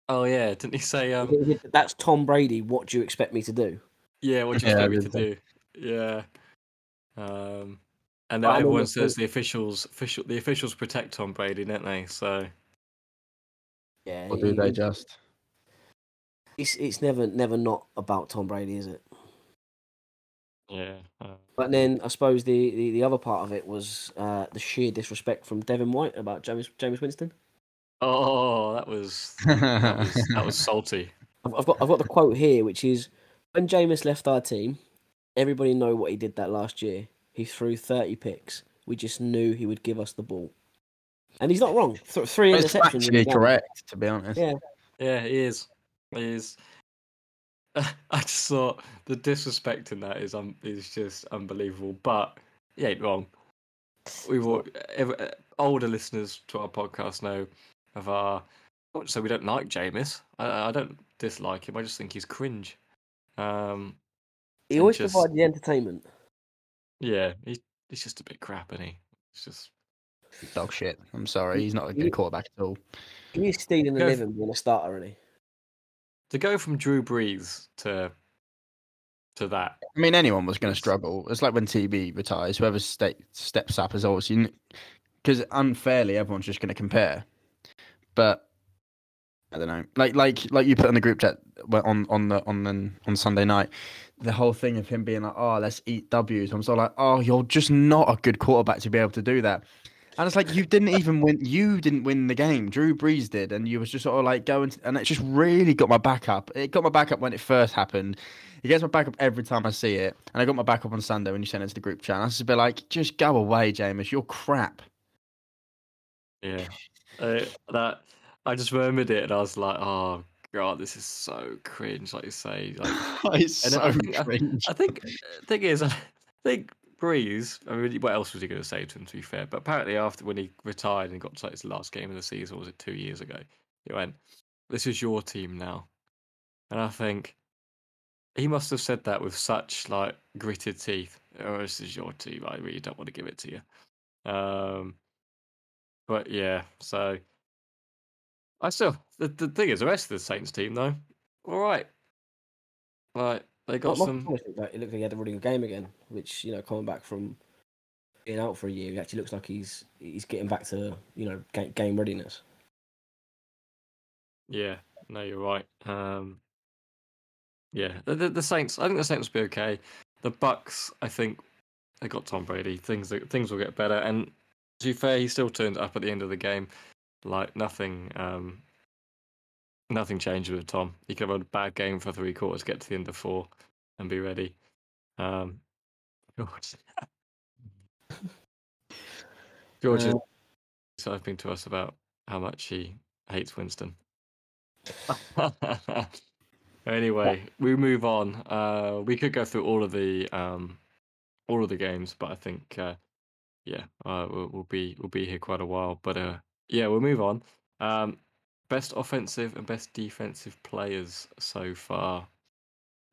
oh yeah, didn't he say um That's Tom Brady. What do you expect me to do? Yeah what do you Yeah, I expect me to do? Yeah. Um, and But now everyone says the- the officials official the officials protect Tom Brady, don't they? So Yeah, Or do they just? It's it's never never not about Tom Brady, is it? yeah. Uh, But then I suppose the, the, the other part of it was uh, the sheer disrespect from Devin White about Jameis Jameis Winston. oh, that was that was that was salty. I've, I've got I've got the quote here, which is when Jameis left our team, everybody know what he did that last year. He threw thirty picks. We just knew he would give us the ball, and he's not wrong. Th- three It's interceptions. in actually the game. correct, to be honest. Yeah. Yeah, he is. He is. I just thought the disrespect in that is um is just unbelievable. But he ain't wrong. We've all, uh, older listeners to our podcast know of our. So we don't like Jameis. I, I don't dislike him. I just think he's cringe. Um, He always just- provides the entertainment. yeah, he, he's just a bit crap, is he? It's just Dog shit. I'm sorry. He's not a good quarterback at all. He is stealing the Go- living being a starter, isn't he? to go from Drew Brees to to that. I mean, anyone was going to struggle. It's like when TB retires. Whoever sta- steps up is always because unfairly everyone's just going to compare. But I don't know, like like like you put in the group chat on on the on the, on Sunday night, the whole thing of him being like, "Oh, let's eat W's." I'm sort of like, "Oh, you're just not a good quarterback to be able to do that." And it's like you didn't even win. You didn't win the game. Drew Brees did, and you was just sort of like going. And it just really got my back up. It got my back up when it first happened. It gets my back up every time I see it. And I got my back up on Sunday when you sent it to the group chat. And I was just bit like, just go away, Jameis. You're crap. Yeah, uh, that I just remembered it, and I was like, oh god, this is so cringe. Like you say, like it's so I think- cringe. I think thing is, I think Brees. I mean, what else was he going to say to him? To be fair, but apparently after when he retired and got to like his last game of the season, was it two years ago? He went, "This is your team now," and I think he must have said that with such like gritted teeth. Oh, this is your team. I really don't want to give it to you. Um, but yeah, so I still the, the thing is the rest of the Saints team though, all right. Like they got Mark some. Like, it looked like he had a really good game again, which you know, coming back from being out for a year, he actually looks like he's he's getting back to you know game, game readiness. Yeah, no, you're right. Um, yeah, the, the the Saints. I think the Saints will be okay. The Bucs. I think they got Tom Brady. Things things will get better. And to be fair, he still turned up at the end of the game. Like nothing. Um, nothing changed with Tom. He could have had a bad game for three quarters, get to the end of four, and be ready. Um, George. George is Uh, typing to us about how much he hates Winston. anyway, we move on. Uh, we could go through all of the um, all of the games, but I think uh, yeah, uh, we'll, we'll be we'll be here quite a while. But uh, yeah, we'll move on. Um, best offensive and best defensive players so far.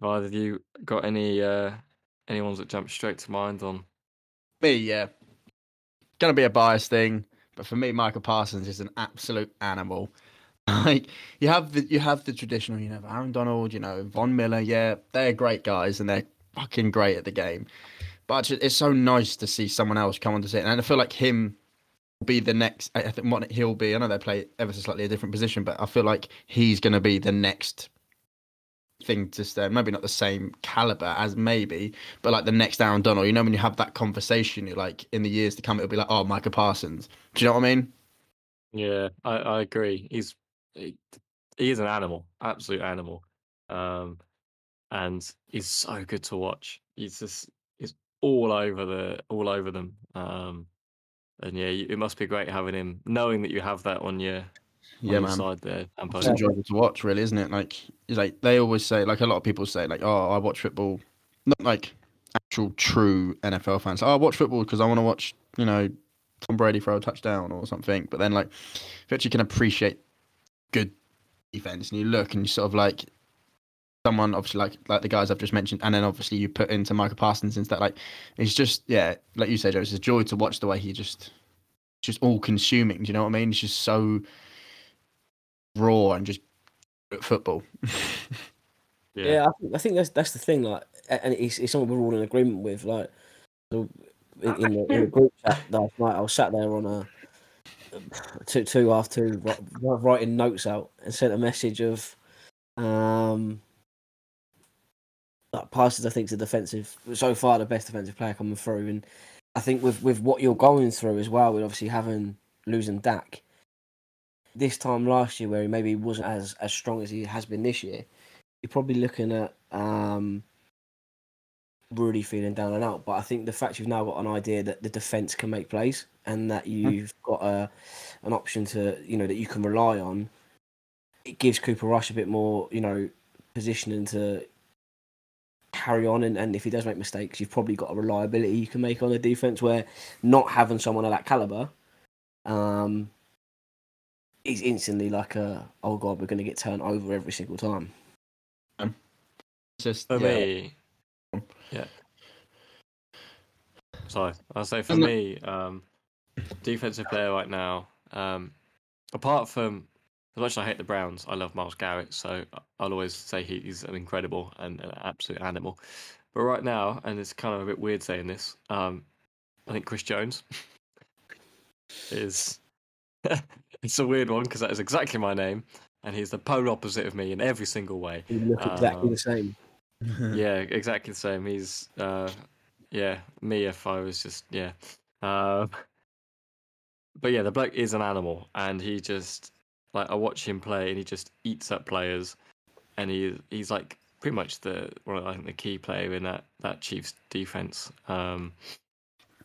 Have either of you got any uh, any ones that jump straight to mind on? Me, yeah. Gonna be a biased thing, but for me, Micah Parsons is an absolute animal. Like you have the you have the traditional, you know, Aaron Donald, you know, Von Miller, yeah, they're great guys and they're fucking great at the game. But it's- so nice to see someone else come on to sit, and I feel like him be the next. I think what he'll be. I know they play ever so slightly a different position, but I feel like he's gonna be the next thing to stay. Maybe not the same caliber as maybe, but like the next Aaron Donald. You know, when you have that conversation, you're like in the years to come, it'll be like, oh, Micah Parsons. Do you know what I mean? Yeah, I, I agree. He's he, he is an animal, absolute animal, um, and he's so good to watch. He's just he's all over the all over them. Um, and yeah, it must be great having him, knowing that you have that on your Yeah, on your man. side there. And It's enjoyable to watch, really, isn't it? Like, like they always say, like a lot of people say, like, oh, I watch football, not like actual true NFL fans. Oh, I watch football because I want to watch, you know, Tom Brady throw a touchdown or something. But then, like, if you actually can appreciate good defense, and you look and you sort of like someone, obviously, like like the guys I've just mentioned, and then obviously you put into Micah Parsons instead. Like, it's just yeah, like you said, Joe, it's a joy to watch the way he just, just all consuming. Do you know what I mean? It's just so raw and just at football. yeah, Yeah, I think, I think that's that's the thing. Like, and it's, it's something we're all in agreement with. Like, in, in, the, in the group chat last night, I was sat there on a two two half two, writing notes out, and sent a message of, um, like Parsons. I think is a defensive so far the best defensive player coming through, and I think with with what you're going through as well, with obviously having losing Dak. This time last year, where he maybe wasn't as as strong as he has been this year, you're probably looking at um, really feeling down and out. But I think the fact you've now got an idea that the defense can make plays and that you've got a an option to you know that you can rely on, it gives Cooper Rush a bit more you know positioning to carry on. And, and if he does make mistakes, you've probably got a reliability you can make on the defense where not having someone of that caliber. Um, he's instantly like a oh god, we're going to get turned over every single time. It's just For yeah. me, yeah. Sorry, I'll say for me, um, defensive player right now. Um, apart from as much as I hate the Browns, I love Myles Garrett, so I'll always say he's an incredible and an absolute animal. But right now, and it's kind of a bit weird saying this, um, I think Chris Jones is. it's a weird one because that is exactly my name, and he's the polar opposite of me in every single way. We look exactly Um, the same. yeah, exactly the same. He's uh yeah, me if I was just yeah. Uh, but yeah, the bloke is an animal and he just like I watch him play and he just eats up players and he he's like pretty much the one I think the key player in that that Chiefs defense. Um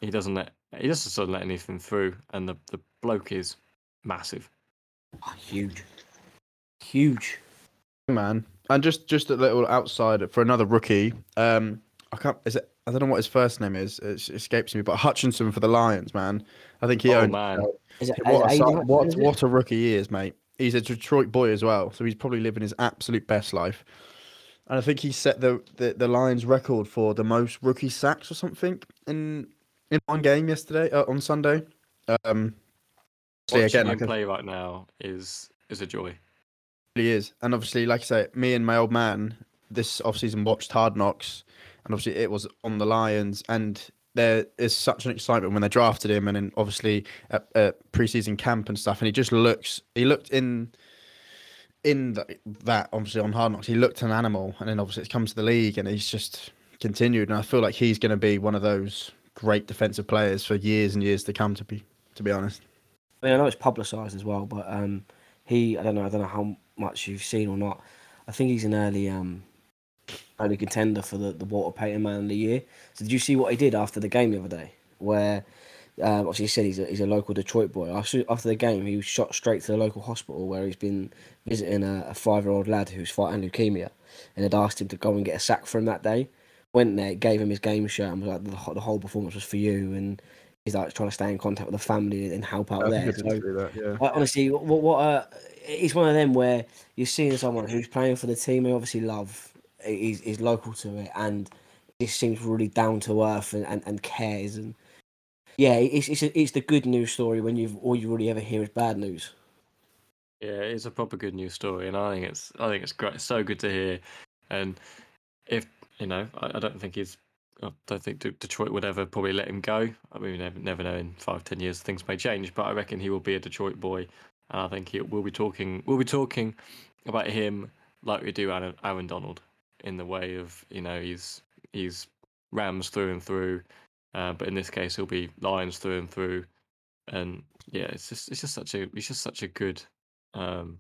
he doesn't let he just doesn't let anything through and the the bloke is massive. Oh, huge, huge. man. And just just a little outside for another rookie. Um, I can't. Is it? I don't know what his first name is. It escapes me. But Hutchinson for the Lions, man. I think he Oh owned. man. Is it, What a, it what Hutchinson, is it? what a rookie he is, mate. He's a Detroit boy as well, so he's probably living his absolute best life. And I think he set the, the, the Lions record for the most rookie sacks or something in in one game yesterday uh, on Sunday. Um, so yeah, Watching again, him like a- play right now is is a joy. really is. And obviously, like I say, me and my old man this offseason watched Hard Knocks, and obviously it was on the Lions, and there is such an excitement when they drafted him, and then obviously at, at preseason camp and stuff, and he just looks. He looked in. In the, that, obviously on Hard Knocks, he looked an animal, and then obviously it's come to the league, and he's just continued. And I feel like he's going to be one of those great defensive players for years and years to come. To be, to be honest. I mean, I know it's publicised as well, but um, he, I don't know, I don't know how much you've seen or not. I think he's an early, um, early contender for the, the Walter Payton Man of the Year. So did you see what he did after the game the other day? Where, um, obviously, he said he's a, he's a local Detroit boy. After, after the game, he was shot straight to the local hospital where he's been visiting a, a five year old lad who's fighting leukemia, and had asked him to go and get a sack for him that day. Went there, gave him his game shirt, and was like, the, whole- the whole performance was for you, and he's like trying to stay in contact with the family and help out there. So, yeah. I, honestly, what, what uh, it's one of them where you're seeing someone who's playing for the team they obviously love, is is local to it, and just seems really down to earth and, and, and cares. And yeah, it's it's a, it's the good news story when you've all you really ever hear is bad news. Yeah, it's a proper good news story, and I think it's I think it's great. So good to hear, and if you know, I, I don't think he's. I don't think Detroit would ever probably let him go. I mean, never, never know. In five, ten years, things may change, but I reckon he will be a Detroit boy, and I think he, we'll be talking. We'll be talking about him like we do Aaron, Aaron Donald, in the way of you know he's he's Rams through and through, uh, but in this case he'll be Lions through and through, and yeah, it's just it's just such a he's just such a good um,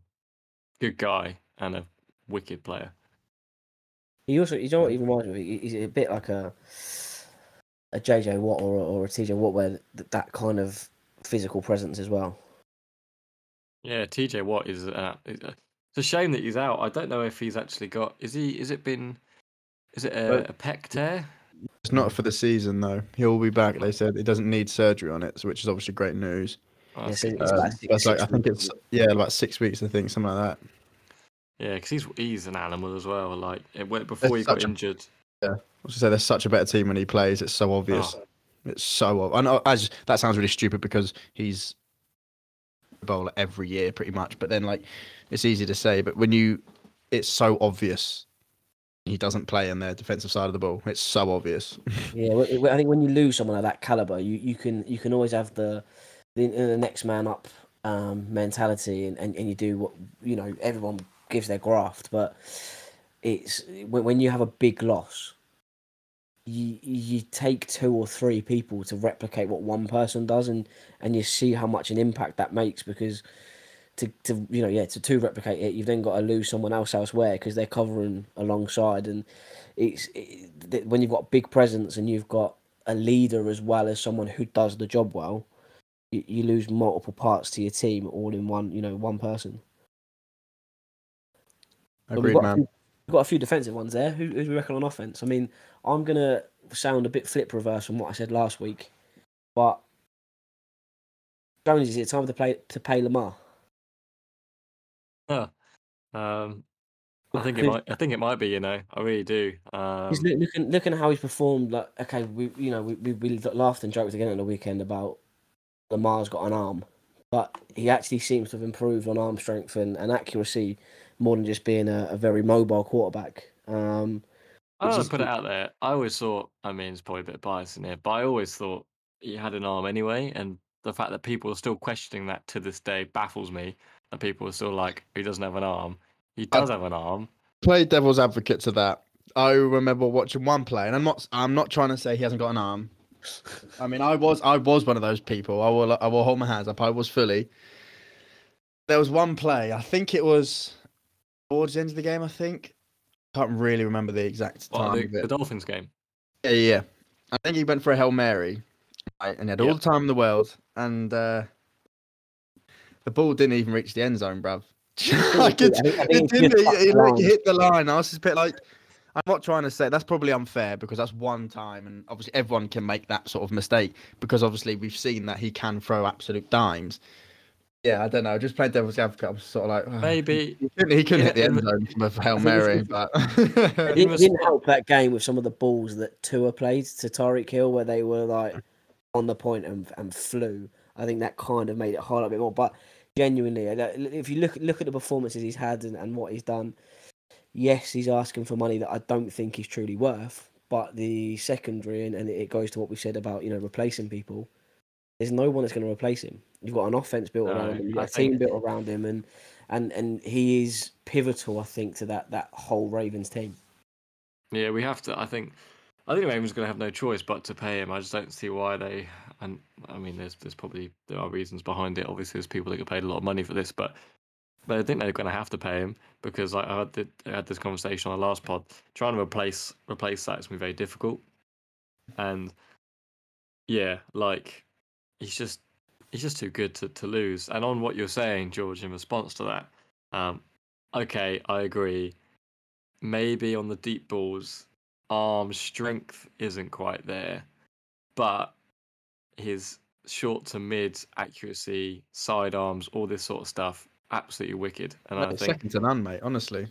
good guy and a wicked player. He also, you know what he reminds me of? He's a bit like a a JJ Watt or, or a TJ Watt, where th- that kind of physical presence as well. Yeah, TJ Watt is. Uh, is- uh, it's a shame that he's out. I don't know if he's actually got. Is he? Is it been? Is it a, But- a pec tear? It's not for the season though. He'll be back. They said he doesn't need surgery on it, which is obviously great news. Oh, Yeah, so good. it's about six- that's like, I think it's yeah, about six weeks. I think something like that. Yeah, because he's he's an animal as well. Like it went before he got such a- injured. I was say they're such a better team when he plays. It's so obvious. Oh. It's so. ob- I know. Uh, as that sounds really stupid because he's a bowler every year pretty much. But then like, it's easy to say. But when you, it's so obvious. He doesn't play on their defensive side of the ball. It's so obvious. Yeah, I think when you lose someone of that caliber, you, you can you can always have the the, the next man up um, mentality, and, and, and you do what you know. Everyone gives their graft, but it's when, when you have a big loss, you you take two or three people to replicate what one person does, and and you see how much an impact that makes because. To, to you know yeah to, to replicate it you've then got to lose someone else elsewhere because they're covering alongside and it's it, when you've got big presence and you've got a leader as well as someone who does the job well, you, you lose multiple parts to your team all in one, you know, one person. Agreed, man. We've got a few defensive ones there. Who, who do we reckon on offense? I mean, I'm gonna sound a bit flip reverse from what I said last week, but Jones, is it time to play to pay Lamar? Huh. Um, I think it might. I think it might be. You know, I really do. Um, He's loo- looking looking at how he's performed. Like, okay, we you know we, we, we laughed and joked again on the weekend about Lamar's got an arm, but he actually seems to have improved on arm strength and, and accuracy more than just being a, a very mobile quarterback. Um, I which don't put it out there. I always thought. I mean, it's probably a bit of bias in here, but I always thought he had an arm anyway, and the fact that people are still questioning that to this day baffles me. That people are still like, he doesn't have an arm. He does have an arm. Play devil's advocate to that. I remember watching one play, and I'm not. I'm not trying to say he hasn't got an arm. I mean, I was. I was one of those people. I will. I will hold my hands up. I was fully. There was one play. I think it was towards the end of the game. I think. Can't really remember the exact time the, the Dolphins game. Yeah, yeah. I think he went for a Hail Mary. Right, and he had all Yeah. the time in the world. And uh, the ball didn't even reach the end zone, bruv. like it, it didn't. It, it, like hit the line. I was just a bit like, I'm not trying to say that's probably unfair because that's one time, and obviously everyone can make that sort of mistake because obviously we've seen that he can throw absolute dimes. Yeah, I don't know. Just playing devil's advocate. I was sort of like, oh, Maybe he couldn't, he couldn't hit the end zone from a Hail Mary, but He didn't help that game with some of the balls that Tua played to Tyreek Hill, where they were like on the point and, and flew. I think that kind of made it hard a bit more. But genuinely, uh, if you look look at the performances he's had and, and what he's done, yes, he's asking for money that I don't think he's truly worth. But the secondary, and, and it goes to what we said about you know replacing people. There's no one that's going to replace him. You've got an offense built around him. You've got a team built around him, and and and he is pivotal. I think to that that whole Ravens team. Yeah, we have to. I think. I think the Ravens going to have no choice but to pay him. I just don't see why they. And I mean, there's there's probably there are reasons behind it. Obviously, there's people that get paid a lot of money for this, but but I think they're going to have to pay him because like, I had, the, I had this conversation on the last pod. Trying to replace replace that is going to be very difficult, and yeah, like he's just he's just too good to, to lose. And on what you're saying, George, in response to that, um, okay, I agree. Maybe on the deep balls, arm strength isn't quite there, but his short to mid accuracy, side arms, all this sort of stuff, absolutely wicked. And I think second to none, mate. Honestly.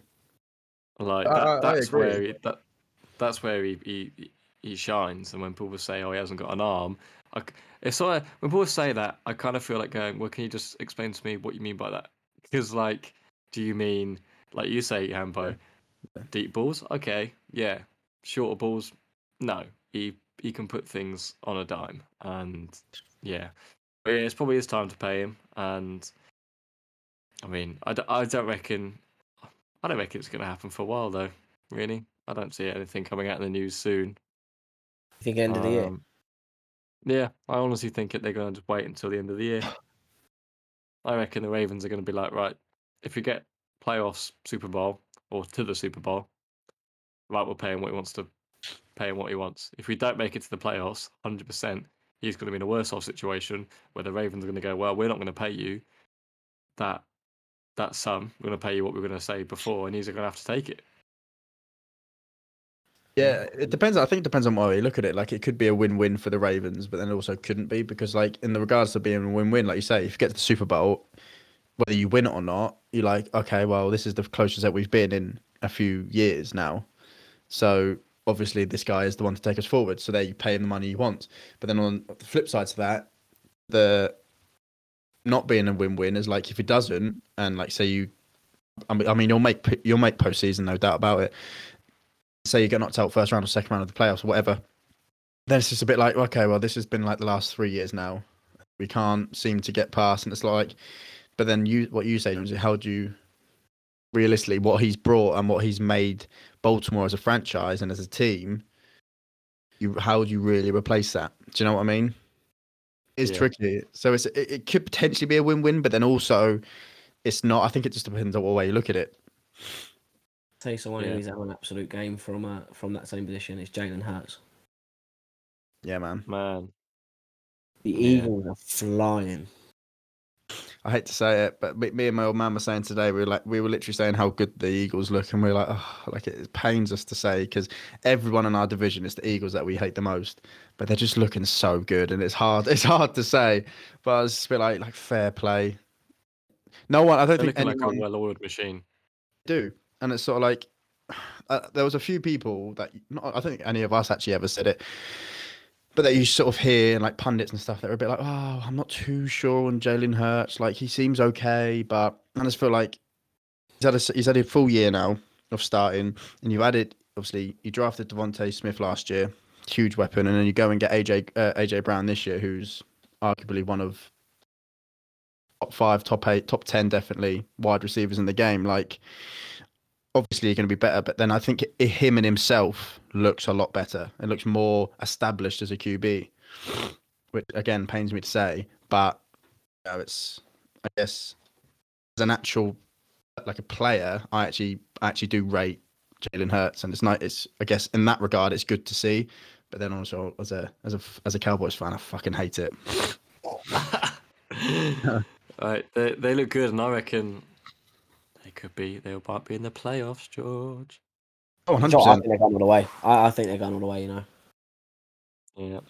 like that, I- I that's agree. where he, that that's where he, he he shines. And when people say, "Oh, he hasn't got an arm," I, it's sort of when people say that, I kind of feel like going, "Well, can you just explain to me what you mean by that?" Because like, do you mean like you say, Hambo, deep balls? Okay, yeah. Shorter balls, no. He he can put things on a dime, and yeah, But yeah, it's probably his time to pay him. And I mean, I, d- I don't reckon I don't reckon it's going to happen for a while, though. Really, I don't see anything coming out in the news soon. I think end of the year. Um, Yeah, I honestly think that they're going to just wait until the end of the year. I reckon the Ravens are going to be like, right, if we get playoffs, Super Bowl, or to the Super Bowl, right, we'll pay him what he wants to pay him what he wants. If we don't make it to the playoffs, hundred percent, he's going to be in a worse off situation where the Ravens are going to go, well, we're not going to pay you that that sum. We're going to pay you what we were going to say before, and he's going to have to take it. Yeah, it depends. I think it depends on what you look at it. Like it could be a win-win for the Ravens, but then it also couldn't be because, like, in the regards to being a win-win, like you say, if you get to the Super Bowl, whether you win it or not, you're like, okay, well, this is the closest that we've been in a few years now. So obviously, this guy is the one to take us forward. So there, you pay him the money he wants. But then on the flip side to that, the not being a win-win is like if he doesn't, and like say you, I mean, you'll make you'll make postseason, no doubt about it say you get knocked out first round or second round of the playoffs or whatever, then it's just a bit like, okay, well, this has been like the last three years now. We can't seem to get past, and it's like, but then you, what you say, Jonesy, how do you realistically what he's brought and what he's made Baltimore as a franchise and as a team? You, how do you really replace that? Do you know what I mean? It's Yeah. tricky. So it's it, it could potentially be a win-win, but then also it's not. I think it just depends on what way you look at it. Tell you someone Yeah. who's having an absolute game from uh, from that same position is Jalen Hurts. Yeah, man. Man, The Yeah. Eagles are flying. I hate to say it, but me, me and my old man were saying today we were like we were literally saying how good the Eagles look, and we are like, oh, like it pains us to say because everyone in our division is the Eagles that we hate the most, but they're just looking so good, and it's hard it's hard to say, but it's just a bit like like fair play. No one. I don't They're think looking like anyone a well-oiled machine. do, and it's sort of like uh, there was a few people that not, I don't think any of us actually ever said it, but that you sort of hear and like pundits and stuff that are a bit like, oh, I'm not too sure on Jalen Hurts. Like he seems okay, but I just feel like he's had a he's had a full year now of starting, and you've added obviously you drafted DeVonta Smith last year, huge weapon, and then you go and get AJ uh, AJ Brown this year, who's arguably one of top five, top eight, top ten, definitely wide receivers in the game. Like, obviously, going to be better, but then I think him and himself looks a lot better. It looks more established as a QB, which again pains me to say, but you know, it's I guess as an actual like a player, I actually I actually do rate Jalen Hurts, and it's not. It's I guess in that regard, it's good to see. But then also as a as a as a Cowboys fan, I fucking hate it. right, they they look good, and I reckon could be. They might be in the playoffs, George. Oh, 100 So I percent. think they're going all the way. I, I think they're going all the way. You know. Yeah,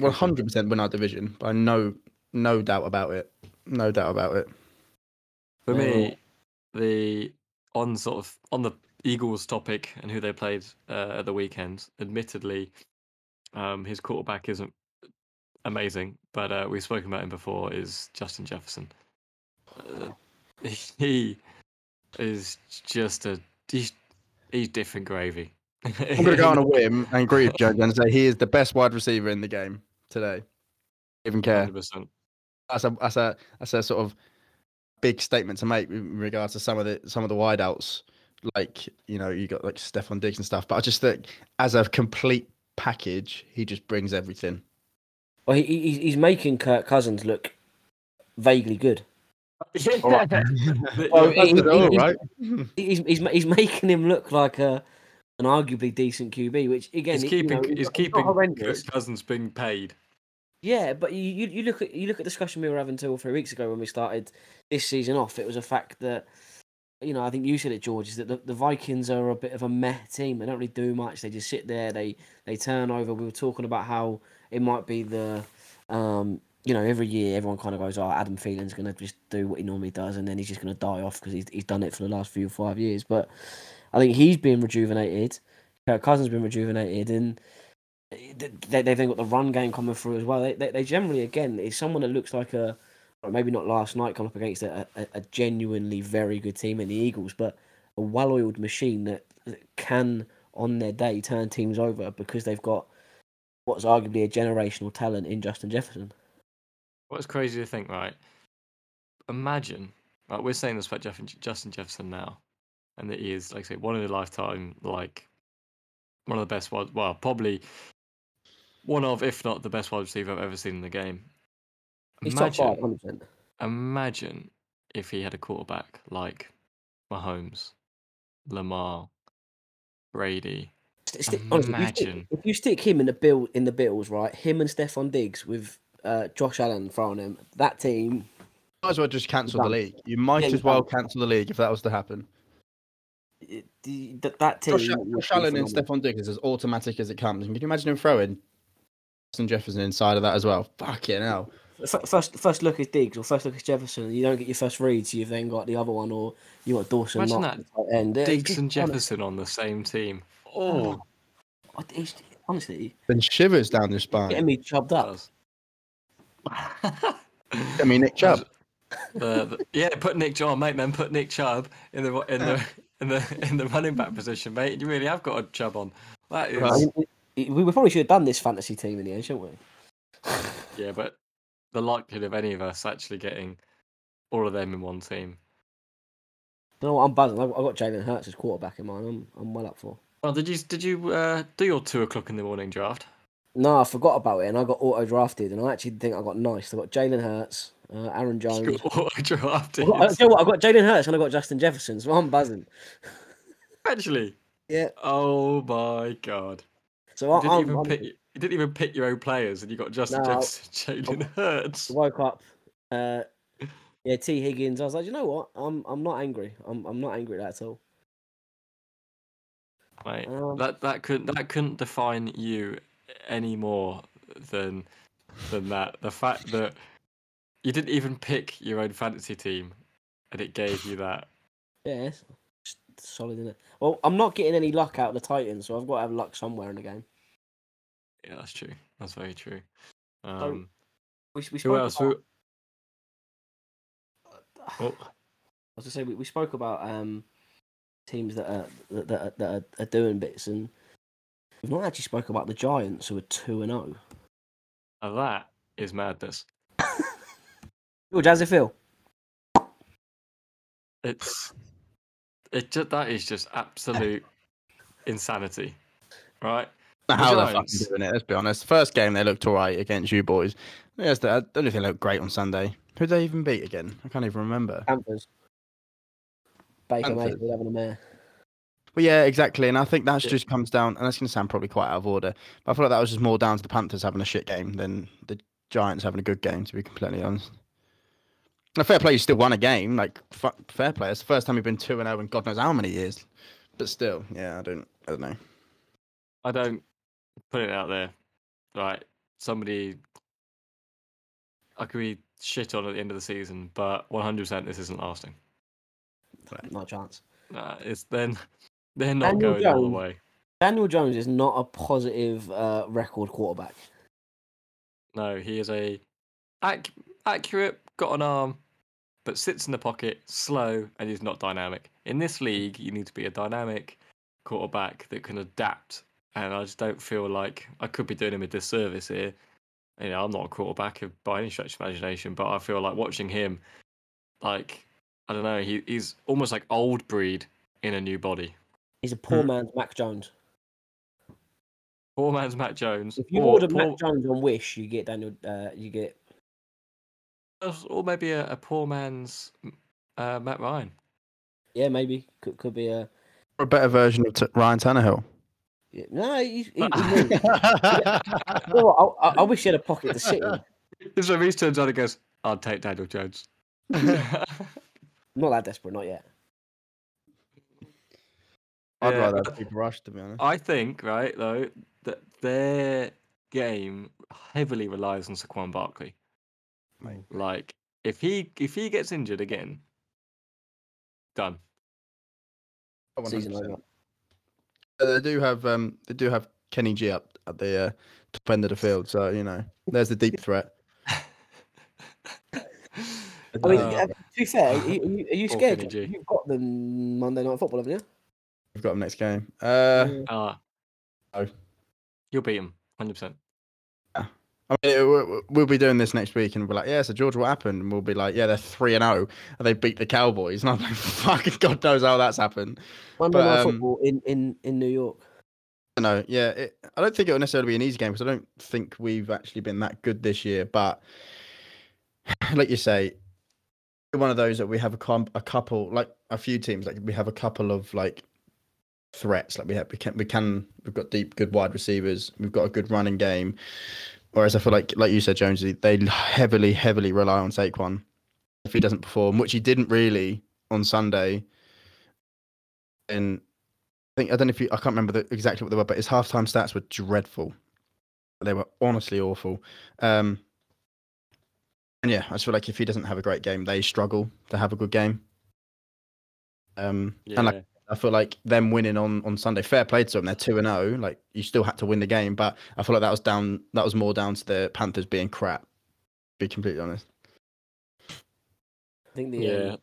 One hundred percent win our division, by no no doubt about it. No doubt about it. For me, the on sort of on the Eagles topic and who they played uh, at the weekend. Admittedly, um, his quarterback isn't amazing, but uh, we've spoken about him before. Is Justin Jefferson? Uh, he is just a he's, he's different gravy. I'm going to go on a whim and agree with Joe and say he is the best wide receiver in the game today. Even care. 100%. That's a that's a that's a sort of big statement to make in regards to some of the some of the wideouts. Like you know, you got like Stefon Diggs and stuff. But I just think as a complete package, he just brings everything. Well, he, he, he's making Kirk Cousins look vaguely good. Yeah. Well, he- he- he- right. He's, he's he's making him look like a an arguably decent QB, which again, he's you know, keeping he's he's keeping not horrendous. Kirk Cousins being paid. Yeah, but you, you you look at you look at the discussion we were having two or three weeks ago when we started this season off. It was a fact that you know I think you said it, George, is that the, the Vikings are a bit of a meh team. They don't really do much. They just sit there. They they turn over. We were talking about how it might be the um you know every year everyone kind of goes, oh Adam Thielen's going to just do what he normally does, and then he's just going to die off because he's he's done it for the last few five years. But I think he's been rejuvenated. Kirk Cousins been rejuvenated, and eh, they, they've then got the run game coming through as well. They, they, they generally, again, is someone that looks like a, maybe not last night, come up against a, a, a genuinely very good team in the Eagles, but a well oiled machine that, that can, on their day, turn teams over because they've got what's arguably a generational talent in Justin Jefferson. What's crazy to think, right? Imagine, like we're saying this about Jeff, Justin Jefferson now, and that he is, like I say, one in a lifetime, like one of the best wide, well, probably one of, if not the best wide receiver I've ever seen in the game. Imagine, five, 100%. imagine if he had a quarterback like Mahomes, Lamar, Brady. St- st- honestly, if you stick- Imagine. if you stick him in the bill in the Bills, right? Him and Stefon Diggs with uh, Josh Allen throwing him, that team. Might as well just cancel the league. You might Yeah, as well cancel the league if that was to happen. it- the- That, that team. Josh, Josh Allen and phenomenal. Stefon Diggs is as automatic as it comes. And can you imagine him throwing Justin Jefferson inside of that as well? Fucking hell. F- First, first look is Diggs or first look is Jefferson. You don't get your first read, so you've then got the other one, or you got Dawson. Imagine Knox that. the end. It's Diggs and Jefferson on the same team. Oh, honestly, Then shivers down your getting spine. me chubbed up. Does. I mean, Nick Chubb. the, the- yeah, put Nick John, mate. Then put Nick Chubb in the in the in the in the running back position, mate. You really have got a Chubb on. That is I mean, we, we probably should have done this fantasy team in the end, shouldn't we? yeah, but the likelihood of any of us actually getting all of them in one team. You know? I'm buzzing. I've I've got Jalen Hurts as quarterback in mine. I'm, I'm well up for. Well, did you did you uh, do your two o'clock in the morning draft? No, I forgot about it, and I got auto drafted, and I actually think I got nice. I got Jalen Hurts, uh, Aaron Jones. You auto drafted. I got, tell you what, I got Jalen Hurts and I got Justin Jefferson, so I'm buzzing. Actually, Yeah. oh my god! So You I, didn't I'm, even I'm pick. You didn't even pick your own players, and you got Justin No. Jefferson, Jalen Hurts. woke up. Uh, yeah, Tee Higgins. I was like, you know what? I'm I'm not angry. I'm I'm not angry at that at all. Um, that that couldn't that couldn't define you any more than than that. The fact that you didn't even pick your own fantasy team, and it gave you that. Yeah, it's just solid, isn't it? Well, I'm not getting any luck out of the Titans, so I've got to have luck somewhere in the game. Yeah, that's true. That's very true. Um, We, we who spoke else? about, Who... Oh, I was gonna say we, we spoke about um teams that are that, that, are, that are, are doing bits, and we've not actually spoke about the Giants who are two and zero. now that is madness. George, how's it feel? It's it just that is just absolute insanity, right? How they're fucking doing it, let's be honest. First game, they looked all right against you boys. Yes, they, I don't know if they looked great on Sunday. Who'd they even beat again? I can't even remember. Panthers. Baker Panthers. Mayfield having a mare. Well, yeah, exactly. And I think that Yeah. just comes down, and that's going to sound probably quite out of order, but I feel like that was just more down to the Panthers having a shit game than the Giants having a good game, to be completely honest. Now, fair play, you still won a game. Like, fu- fair play. It's the first time you've been 2 0 in God knows how many years. But still, yeah, I don't, I don't know. I don't put it out there. Right, somebody I could be shit on at the end of the season, but 100% this isn't lasting. Not a chance. Nah, it's then they're not Daniel going all the Jones. way. Daniel Jones is not a positive uh, record quarterback. No, he is a ac- accurate, got an arm, but sits in the pocket, slow, and is not dynamic. In this league, you need to be a dynamic quarterback that can adapt. And I just don't feel like I could be doing him a disservice here. You know, I'm not a quarterback by any stretch of imagination, but I feel like watching him, like I don't know, he, he's almost like old breed in a new body. He's a poor Hmm. man's Mac Jones. Poor man's Matt Jones, If you or, order poor- Mac Jones on Wish, you get Daniel. Uh, you get or maybe a, a poor man's uh, Matt Ryan. yeah, maybe could could be a Or a better version of t- Ryan Tannehill. yeah, no. He, he, he moved. You I, I, I wish he had a pocket to sit in. So Reese turns on and goes, I'll take Daniel Jones. Not that desperate, not yet. I'd Yeah. rather be Cooper Rush, to be honest. I think, right, though, that their game heavily relies on Saquon Barkley. Mate. Like, if he if he gets injured again, done. Season 100%. over. Uh, They do have um they do have Kenny G up at the uh, top end of the field, so you know there's the deep threat. I mean, Uh, uh, to be fair, are you, are you- are you Poor scared? You've got them Monday Night Football, haven't you? We've got him next game. Uh, Ah. Oh. You'll beat him, 100%. Yeah. I mean, it- we- we'll be doing this next week, and we're like, yeah, so George, what happened? And we'll be like, yeah, they're three and zero, and they beat the Cowboys, and I'm like, fucking God knows how that's happened. Monday But, Night um, Football in, in, in New York. No, yeah, it, I don't think it will necessarily be an easy game because I don't think we've actually been that good this year. But like you say, one of those that we have a com- a couple, like a few teams, like we have a couple of like threats. Like we have, we can, we can, we've got deep, good wide receivers. We've got a good running game. Whereas I feel like, like you said, Jonesy, they heavily, heavily rely on Saquon. If he doesn't perform, which he didn't really on Sunday, and I think I don't know if you I can't remember the, exactly what they were, but his halftime stats were dreadful. They were honestly awful. Um, and yeah, I just feel like if he doesn't have a great game, they struggle to have a good game. Um, Yeah. and like I feel like them winning on on Sunday, fair play to them. They're two and zero. Like you still had to win the game, but I feel like that was down. That was more down to the Panthers being crap. To be completely honest. I think the yeah. um,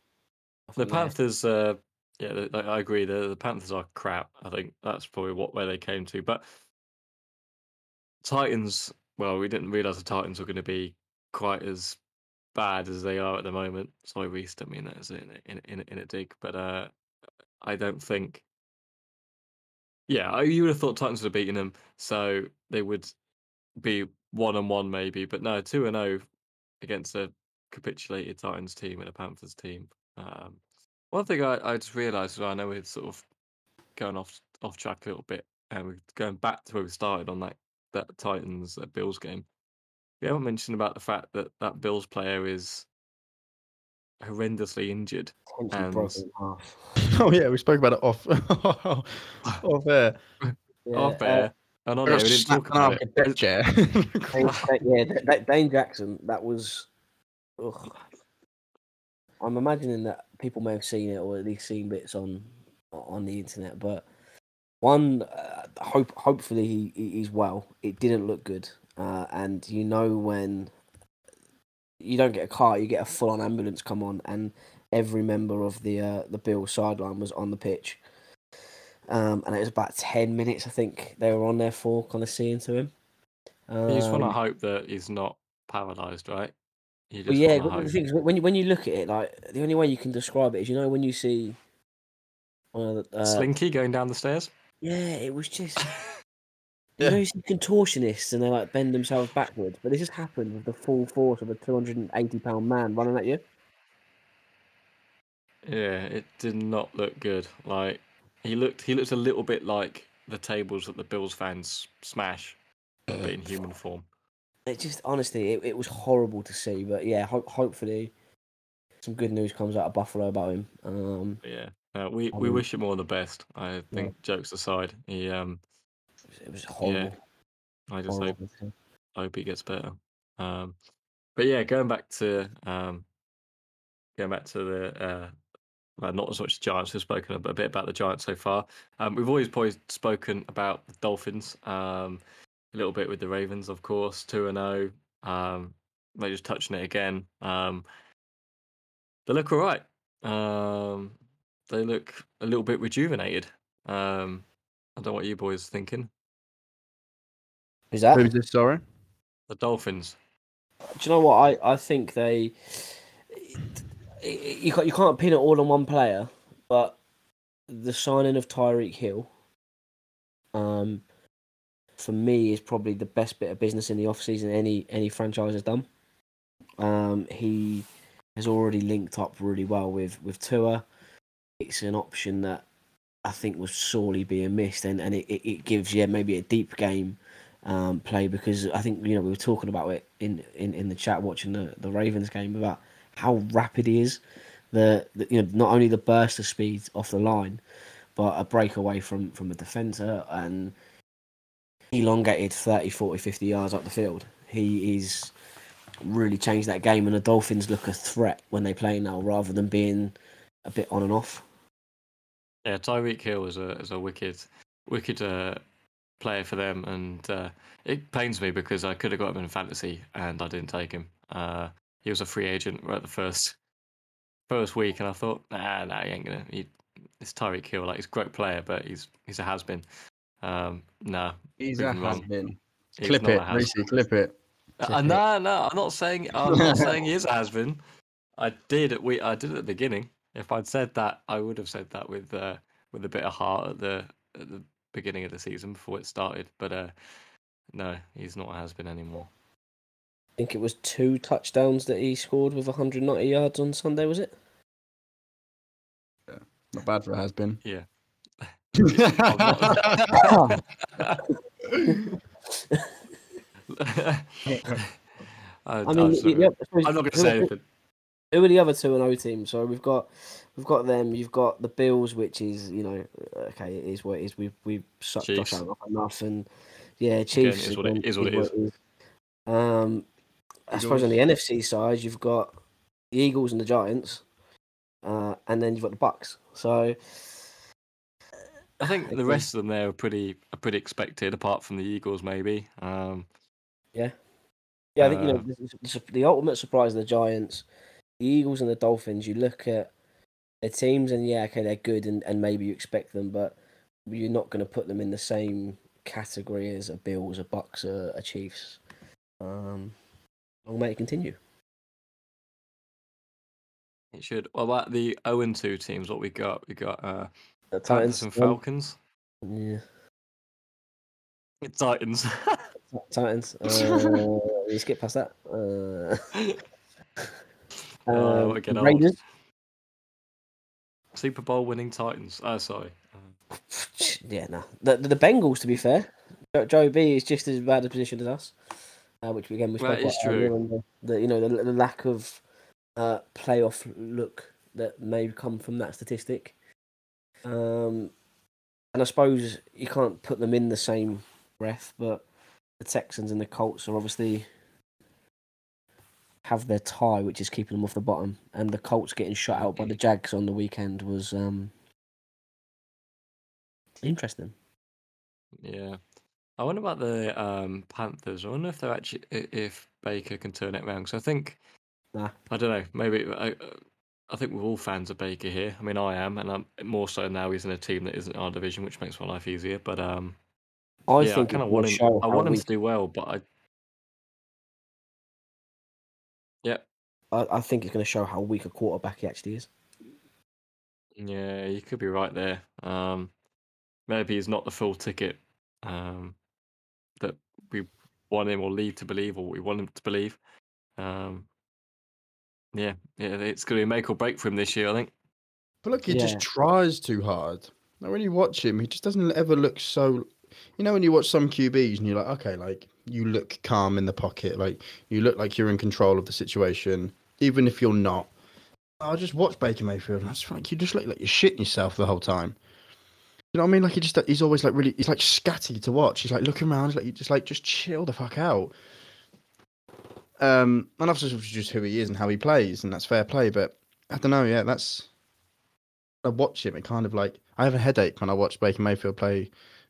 The Panthers, uh, yeah, the, the- I agree. The, the Panthers are crap. I think that's probably what where they came to. But Titans, well, we didn't realize the Titans were going to be quite as bad as they are at the moment. Sorry, Reese, don't mean that as in in in, in a dig, but uh, I don't think. Yeah, you would have thought Titans would have beaten them, so they would be one and one maybe, but no, two and zero against a capitulated Titans team and a Panthers team. Um, one thing I, I just realised, well, I know we're sort of going off off track a little bit, and we're going back to where we started on that that Titans Bills game. We haven't mentioned about the fact that that Bills player is horrendously injured. and- broken in half. Oh yeah, we spoke about it off off air. Yeah, off uh, air. And on air, we didn't talk about it. Deck chair. Dane, Dane- yeah, Da- Da- Dane Jackson. That was. Ugh. I'm imagining that people may have seen it or at least seen bits on on the internet, but one, uh, hope hopefully he, he- he's well. It didn't look good, uh, and you know when you don't get a car, you get a full on ambulance come on, and every member of the uh, the Bill sideline was on the pitch. Um, and it was about ten minutes, I think they were on there for, kind of seeing to him. You just want to Um, hope that he's not paralysed, right? You just Well, yeah, but the thing is, when you when you look at it, like the only way you can describe it is, you know, when you see, uh, Slinky going down the stairs. yeah, it was just, Yeah. you know, you see contortionists and they like bend themselves backwards, but this has happened with the full force of a two hundred and eighty pound man running at you. Yeah, it did not look good. Like he looked, he looked a little bit like the tables that the Bills fans smash, but in human form. It just honestly, it, it was horrible to see, but yeah, ho- hopefully, some good news comes out of Buffalo about him. Um, yeah, uh, we we mean- wish him all the best. I think jokes aside, he um, it was horrible. I just hope horrible. hope he gets better. Um, but yeah, going back to um, going back to the uh, well, not as much the Giants. We've spoken a, a bit about the Giants so far. Um, we've always probably spoken about the Dolphins. Um, a little bit with the Ravens, of course, two and zero. Um, they just touching it again. Um, they look all right. Um, they look a little bit rejuvenated. Um, I don't know what you boys are thinking. Is that? Who's this? Sorry. The Dolphins. Do you know what I, I think they you can't you can't pin it all on one player, but the signing of Tyreek Hill, um, for me is probably the best bit of business in the off season any any franchise has done. Um, he has already linked up really well with with Tua. It's an option that I think was sorely being missed, and and it, it, it gives yeah maybe a deep game um, play because I think you know we were talking about it in, in, in the chat watching the, the Ravens game about how rapid he is. The, the you know not only the burst of speed off the line, but a breakaway from from a defender and elongated 30, 40, 50 yards up the field. He is really changed that game, and the Dolphins look a threat when they play now rather than being a bit on and off. Yeah, Tyreek Hill is a is a wicked, wicked uh, player for them, and uh, it pains me because I could have got him in fantasy and I didn't take him. Uh, he was a free agent right the first first week, and I thought, nah, nah, he ain't gonna. He, it's Tyreek Hill, like he's a great player, but he's he's a has been. Um, nah, He's a proven has wrong. been. Clip it, a Lucy. Clip it. Uh, no, no, I'm not saying I'm not saying he is a has been. I did at we I did at the beginning. If I'd said that, I would have said that with uh, with a bit of heart at the at the beginning of the season before it started. But uh, no, he's not a has been anymore. I think it was two touchdowns that he scored with 190 yards on Sunday, was it? Yeah, Not bad for a has been. Yeah. I, I I mean, just- the- the oth- I suppose I'm not going to say anything. Who are the other two and O teams? So we've got we've got them. You've got the Bills, which is you know okay, it is what it is. We've we've sucked Chiefs. Josh Allen off enough, and yeah, Chiefs is what it- again, what it is. Um, I suppose on the NFC side, you've got the Eagles and the Giants, uh, and then you've got the Bucs. So I think the rest of them there are pretty are pretty expected, apart from the Eagles, maybe. Um, yeah, yeah, I think you know Uh, the, the, the ultimate surprise of the Giants, the Eagles and the Dolphins. You look at their teams, and yeah, okay, they're good, and, and maybe you expect them, but you're not going to put them in the same category as a Bills, a Bucs, a, a Chiefs. Um, long may it continue. it should. Well, about the 0 and 2 teams? What we got? We got uh, The Titans and Falcons. Yeah, Titans. Titans. Uh, you skip past that. Uh, Oh, um, what a old- Raiders. Super Bowl winning Titans. Oh, sorry. Uh, Yeah, no. The, the the Bengals, to be fair, Joe B is just as bad a position as us, uh, which again we spoke about earlier, The, the you know the, the lack of uh, playoff look that may come from that statistic. Um, and I suppose you can't put them in the same breath, but the Texans and the Colts are obviously have their tie, which is keeping them off the bottom, and the Colts getting shut out by the Jags on the weekend was um, interesting. Yeah. I wonder about the um, Panthers. I wonder if they're actually if Baker can turn it around. So I think Nah. I don't know. Maybe I, I think we're all fans of Baker here. I mean, I am, and I'm more so now. He's in a team that isn't our division, which makes my life easier. But um, I yeah, I think kind of want him. I want him we- to do well, but I. Yeah, I, I think it's going to show how weak a quarterback he actually is. yeah, you could be right there. Um, maybe he's not the full ticket. Um, that we want him or lead to believe, or we want him to believe. Um, yeah, yeah, it's going to be a make or break for him this year. I think. But look, he Yeah. just tries too hard. Now, when you watch him, he just doesn't ever look so. You know, when you watch some QBs and you're like, okay, like you look calm in the pocket, like you look like you're in control of the situation, even if you're not. I just watch Baker Mayfield, and I just like you just look like you're shitting yourself the whole time. You know what I mean? Like he just he's always like really he's like scatty to watch. He's like looking around, he's like you just like just chill the fuck out. Um, and obviously it's just who he is and how he plays, and that's fair play. But I don't know, yeah, that's I watch him, it kind of like I have a headache when I watch Baker Mayfield play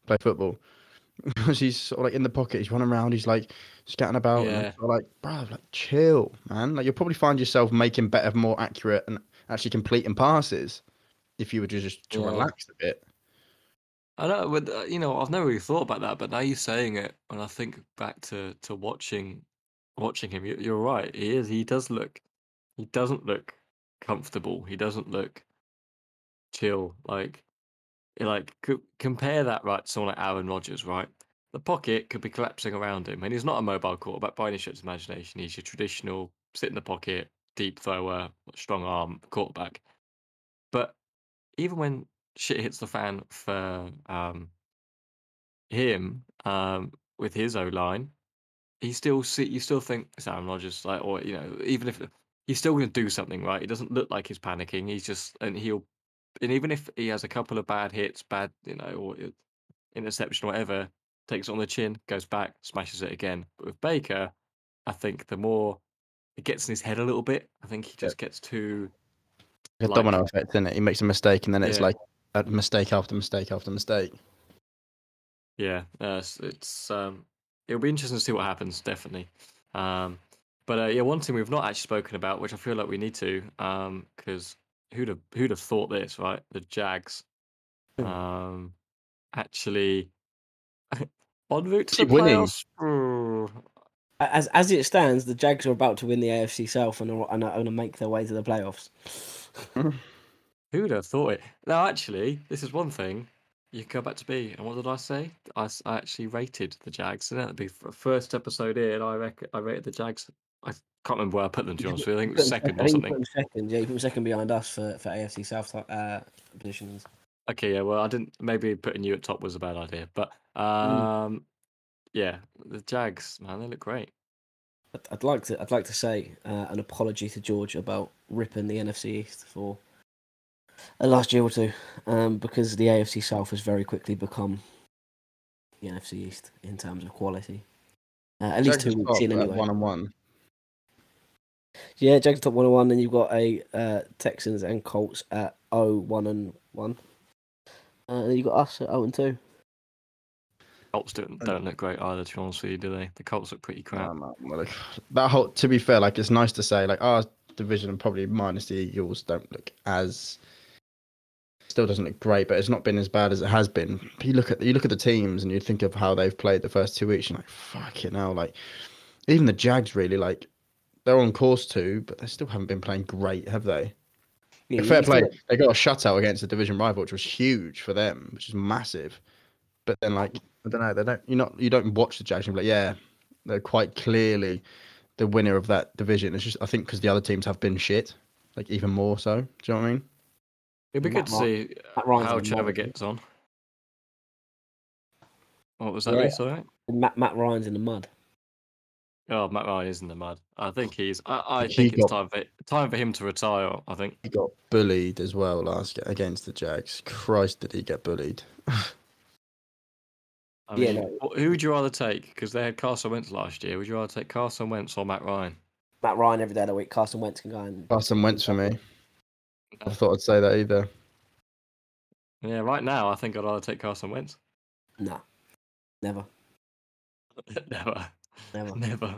play football because he's sort of like in the pocket, he's running around, he's like scatting about, Yeah. I'm sort of like, bro, like chill, man. Like you'll probably find yourself making better, more accurate, and actually completing passes if you were just to Yeah. relax a bit. I know, but uh, you know, I've never really thought about that. But now you're saying it, and I think back to to watching watching him. You, you're right. He is. He does look. He doesn't look comfortable. He doesn't look chill. Like, like co- compare that right to someone like Aaron Rodgers, right? The pocket could be collapsing around him, and he's not a mobile quarterback by any stretch of imagination. He's your traditional sit in the pocket, deep thrower, strong arm quarterback. But even when shit hits the fan for um, him um, with his O line, he still see you still think it's Aaron Rodgers, like or you know even if he's still going to do something right. He doesn't look like he's panicking. He's just and he'll and even if he has a couple of bad hits, bad you know or interception or whatever, takes it on the chin, goes back, smashes it again. But with Baker, I think the more it gets in his head a little bit, I think he just gets too A Like- domino effect, isn't it? He makes a mistake, and then it's Yeah. like a mistake after mistake after mistake. Yeah, uh, it's, it's um, it'll be interesting to see what happens. Definitely, um, but uh, yeah, one thing we've not actually spoken about, which I feel like we need to, um, because who'd have who'd have thought this, right? The Jags, Hmm. um, actually en route to the winning. playoffs. As as it stands, the Jags are about to win the AFC South and are, and are going to make their way to the playoffs. Who'd have thought it? Now, actually, this is one thing. You can go back to me, and what did I say? I, I actually rated the Jags. And that'd be f- first episode here, and I rec- I rated the Jags. I can't remember where I put them. To be honest I think it was second I or think you something. put them second. Yeah, you put them second behind us for, for AFC South uh, positions. Okay, yeah. Well, I didn't. Maybe putting you at top was a bad idea, but Mm. um, yeah, the Jags, man, they look great. I'd, I'd like to I'd like to say uh, an apology to George about ripping the NFC East for the last year or two, um, because the AFC South has very quickly become the NFC East in terms of quality. Uh, at least Jags two weeks in at anyway. One and one. Yeah, Jags top one and one, and you've got a uh, Texans and Colts at 0 1 and one, uh, and then you got us at 0 and two. Colts don't, don't look great either. To be honest with you, do they? The Colts look pretty crap. Well, like, that whole, to be fair, like it's nice to say, like our division, probably minus the Eagles, don't look as still doesn't look great, but it's not been as bad as it has been. But you look at you look at the teams and you think of how they've played the first two weeks, and like fuck it now, like even the Jags really like they're on course to, but they still haven't been playing great, have they? Yeah, Fair you still play. got- They got a shutout against a division rival, which was huge for them, which is massive. But then, like, I don't know, they don't. You not you don't watch the Jags and be like, yeah, they're quite clearly the winner of that division. It's just I think because the other teams have been shit, like even more so. Do you know what I mean? It'd be Matt good to Ry- see Matt how in the Trevor gets on. What was that? Yeah. Sorry. Matt Matt Ryan's in the mud. Oh, Matt Ryan oh, is in the mud. I think he's. I, I He think it's got- time for time for him to retire. I think. He got bullied as well last ga- against the Jags. Christ, did he get bullied? I Yeah, no. who would you rather take? Because they had Carson Wentz last year. Would you rather take Carson Wentz or Matt Ryan? Matt Ryan every day of the week. Carson Wentz can go and Carson Wentz for me. I thought I'd say that either. Yeah, right now I think I'd rather take Carson Wentz. no, never, Never, never, never.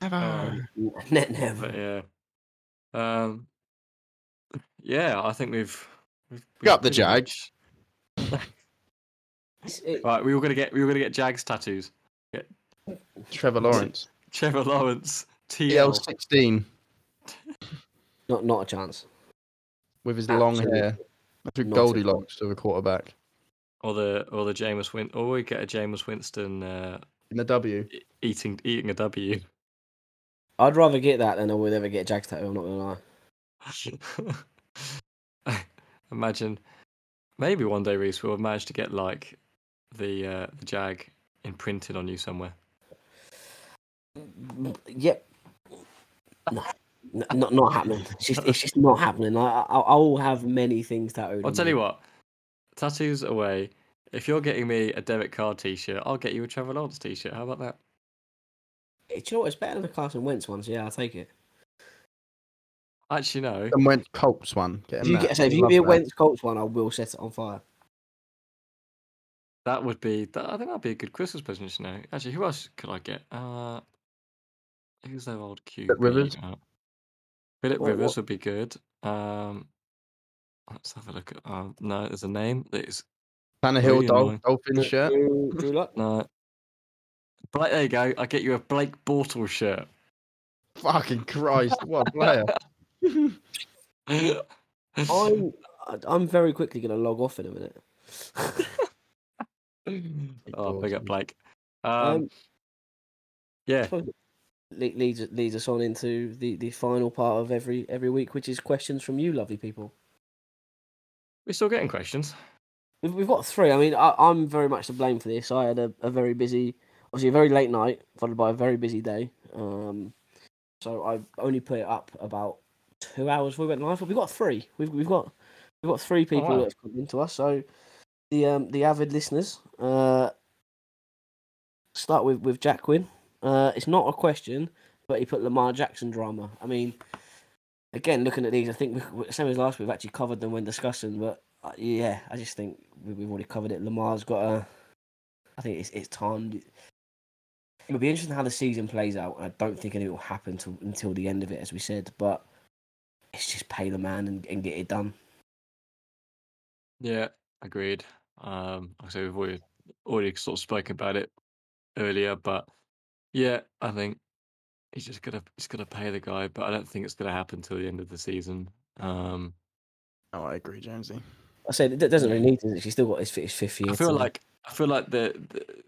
Never. ne- never. But yeah, um, yeah, I think we've. we've, we've Got the pretty Jags. much- It's- it- Right, we were gonna get we were gonna get Jags tattoos. Trevor Lawrence. Trevor Lawrence, TL. TL16 not not a chance. with his long hair. That's with Goldilocks to a quarterback. or the or the Jameis Win, or we get a Jameis Winston uh, In the W. eating eating a W. I'd rather get that than I would ever get a Jags tattoo. I'm not gonna lie. Imagine, maybe one day Reese will manage to get like the uh, the Jag imprinted on you somewhere. Yep. No, not not happening. It's just it's just not happening. I I, I will have many things tattooed. I'll on tell me. you what, tattoos away. If you're getting me a Derek Carr t-shirt, I'll get you a Trevor Lawrence t-shirt. How about that? Do you know what? It's better than the Carson Wentz one. So yeah, I'll take it. Actually, no. And Wentz Colts one. Get If you get so if you give me a. Wentz Colts one, I will set it on fire. That would be. That, I think that'd be a good Christmas present. You know. Actually, who else could I get? Uh, who's their old QB? Rivers? Uh, Philip What- Rivers what- would be good. Um, let's have a look at. Um, no, there's a name that is Tannehill Really Dol- annoying. Dolphins shirt. Drew, Drew Luck. no. Blake, there you go. I get you a Blake Bortles shirt. Fucking Christ, what a player. I'm I'm very quickly gonna log off in a minute. oh, big up Blake. Um, Um, yeah, leads leads us on into the, the final part of every every week, which is questions from you, lovely people. we're still getting questions. We've, we've got three. I mean, I, I'm very much to blame for this. I had a, a very busy, obviously a very late night, followed by a very busy day. Um, so I only put it up about two hours before we went live. But we've got three. We've we've got we've got three people wow. that have come into us. So the um the avid listeners. Uh, start with with Jack Quinn. Uh, it's not a question, but he put Lamar Jackson drama. I mean, again, looking at these, I think we, same as last week, we've actually covered them when discussing. But yeah, I just think we, we've already covered it. Lamar's got a. I think it's it's time. It would be interesting how the season plays out. I don't think anything will happen till, until the end of it, as we said. But it's just pay the man and, and get it done. Yeah, agreed. Um, like I say we've already already sort of spoken about it earlier, but yeah, I think he's just gonna he's gonna pay the guy, but I don't think it's gonna happen till the end of the season. Um, Oh, I agree, Jonesy. I said it doesn't really need to. He's still got his, his fifth year. I feel like I feel like the, the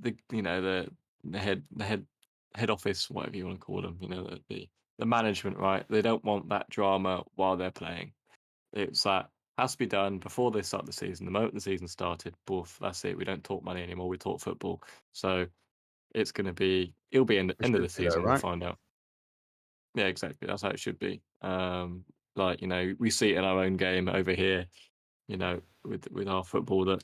the you know the the head the head head office whatever you want to call them you know the the, management right? They don't want that drama while they're playing. It's that has to be done before they start the season. The moment the season started boof that's it. We don't talk money anymore. We talk football. So it's going to be it'll be end, end of the be though, season we'll find out. Yeah exactly. That's how it should be. Um like you know we see it in our own game over here you know with with our football that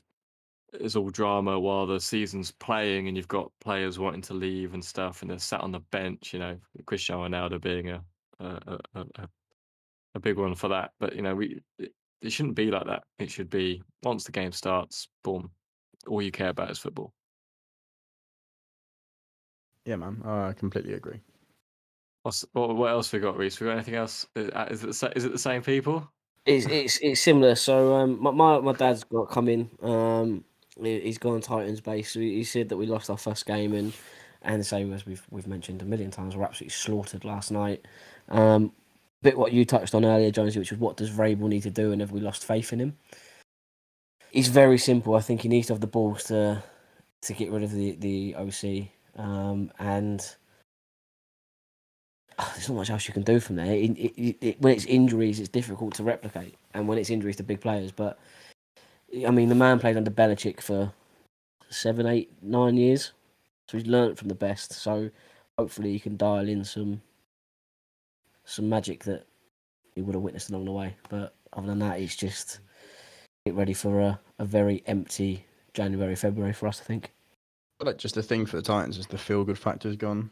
is all drama while the season's playing and you've got players wanting to leave and stuff and they're sat on the bench you know Cristiano Ronaldo being a a, a, a, a- big one for that. But you know we it, it shouldn't be like that. It should be once the game starts boom all you care about is football. Yeah, man. I completely agree. What's, what, what else we got Reese we got anything else? Is is it the, is it the same people It's it's it's similar. So um, my my, dad's got come in. Um, he- he's gone Titans base. So he said that we lost our first game and and same as we've we've mentioned a million times, we're absolutely slaughtered last night. Um, bit what you touched on earlier, Jonesy, which was what does Vrabel need to do, and have we lost faith in him? It's very simple. I think he needs to have the balls to to get rid of the the OC, um, and ah, there's not much else you can do from there. It, it, it- when it's injuries, it's difficult to replicate, and when it's injuries to big players. But I mean, the man played under Belichick for seven, eight, nine years, so he's learnt from the best. So hopefully, he can dial in some some magic that he would have witnessed along the way. But other than that, it's just get ready for a, a very empty January, February for us. I think. But like just the thing for the Titans is the feel good factor's gone.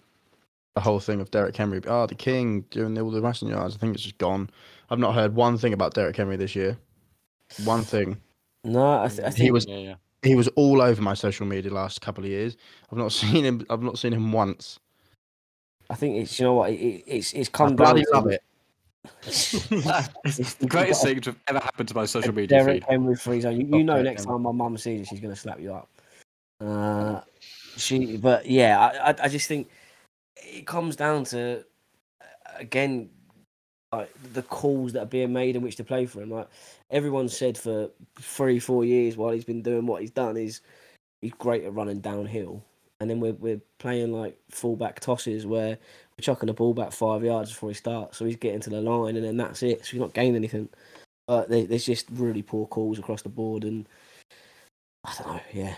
The whole thing of Derrick Henry. Oh, the king doing all the rushing yards. I think it's just gone. I've not heard one thing about Derrick Henry this year. One thing. No, I, th- I think He was Yeah, yeah. he was all over my social media last couple of years. I've not seen him. I've not seen him once. I think it's you know what it, it- it's it's I come down bloody love it. it's the greatest thing to have ever happened to my social media Derrick feed. Henry free zone. You, you know, next time my mum sees it, she's gonna slap you up. Uh, she, but yeah, I, I, I just think it comes down to uh, again, like the calls that are being made in which to play for him. Like everyone said for three, four years while he's been doing what he's done is he's great at running downhill. And then we're we're playing like fullback tosses where we're chucking the ball back five yards before he starts, so he's getting to the line, and then that's it. So he's not gaining anything. But there's just really poor calls across the board, and I don't know. Yeah,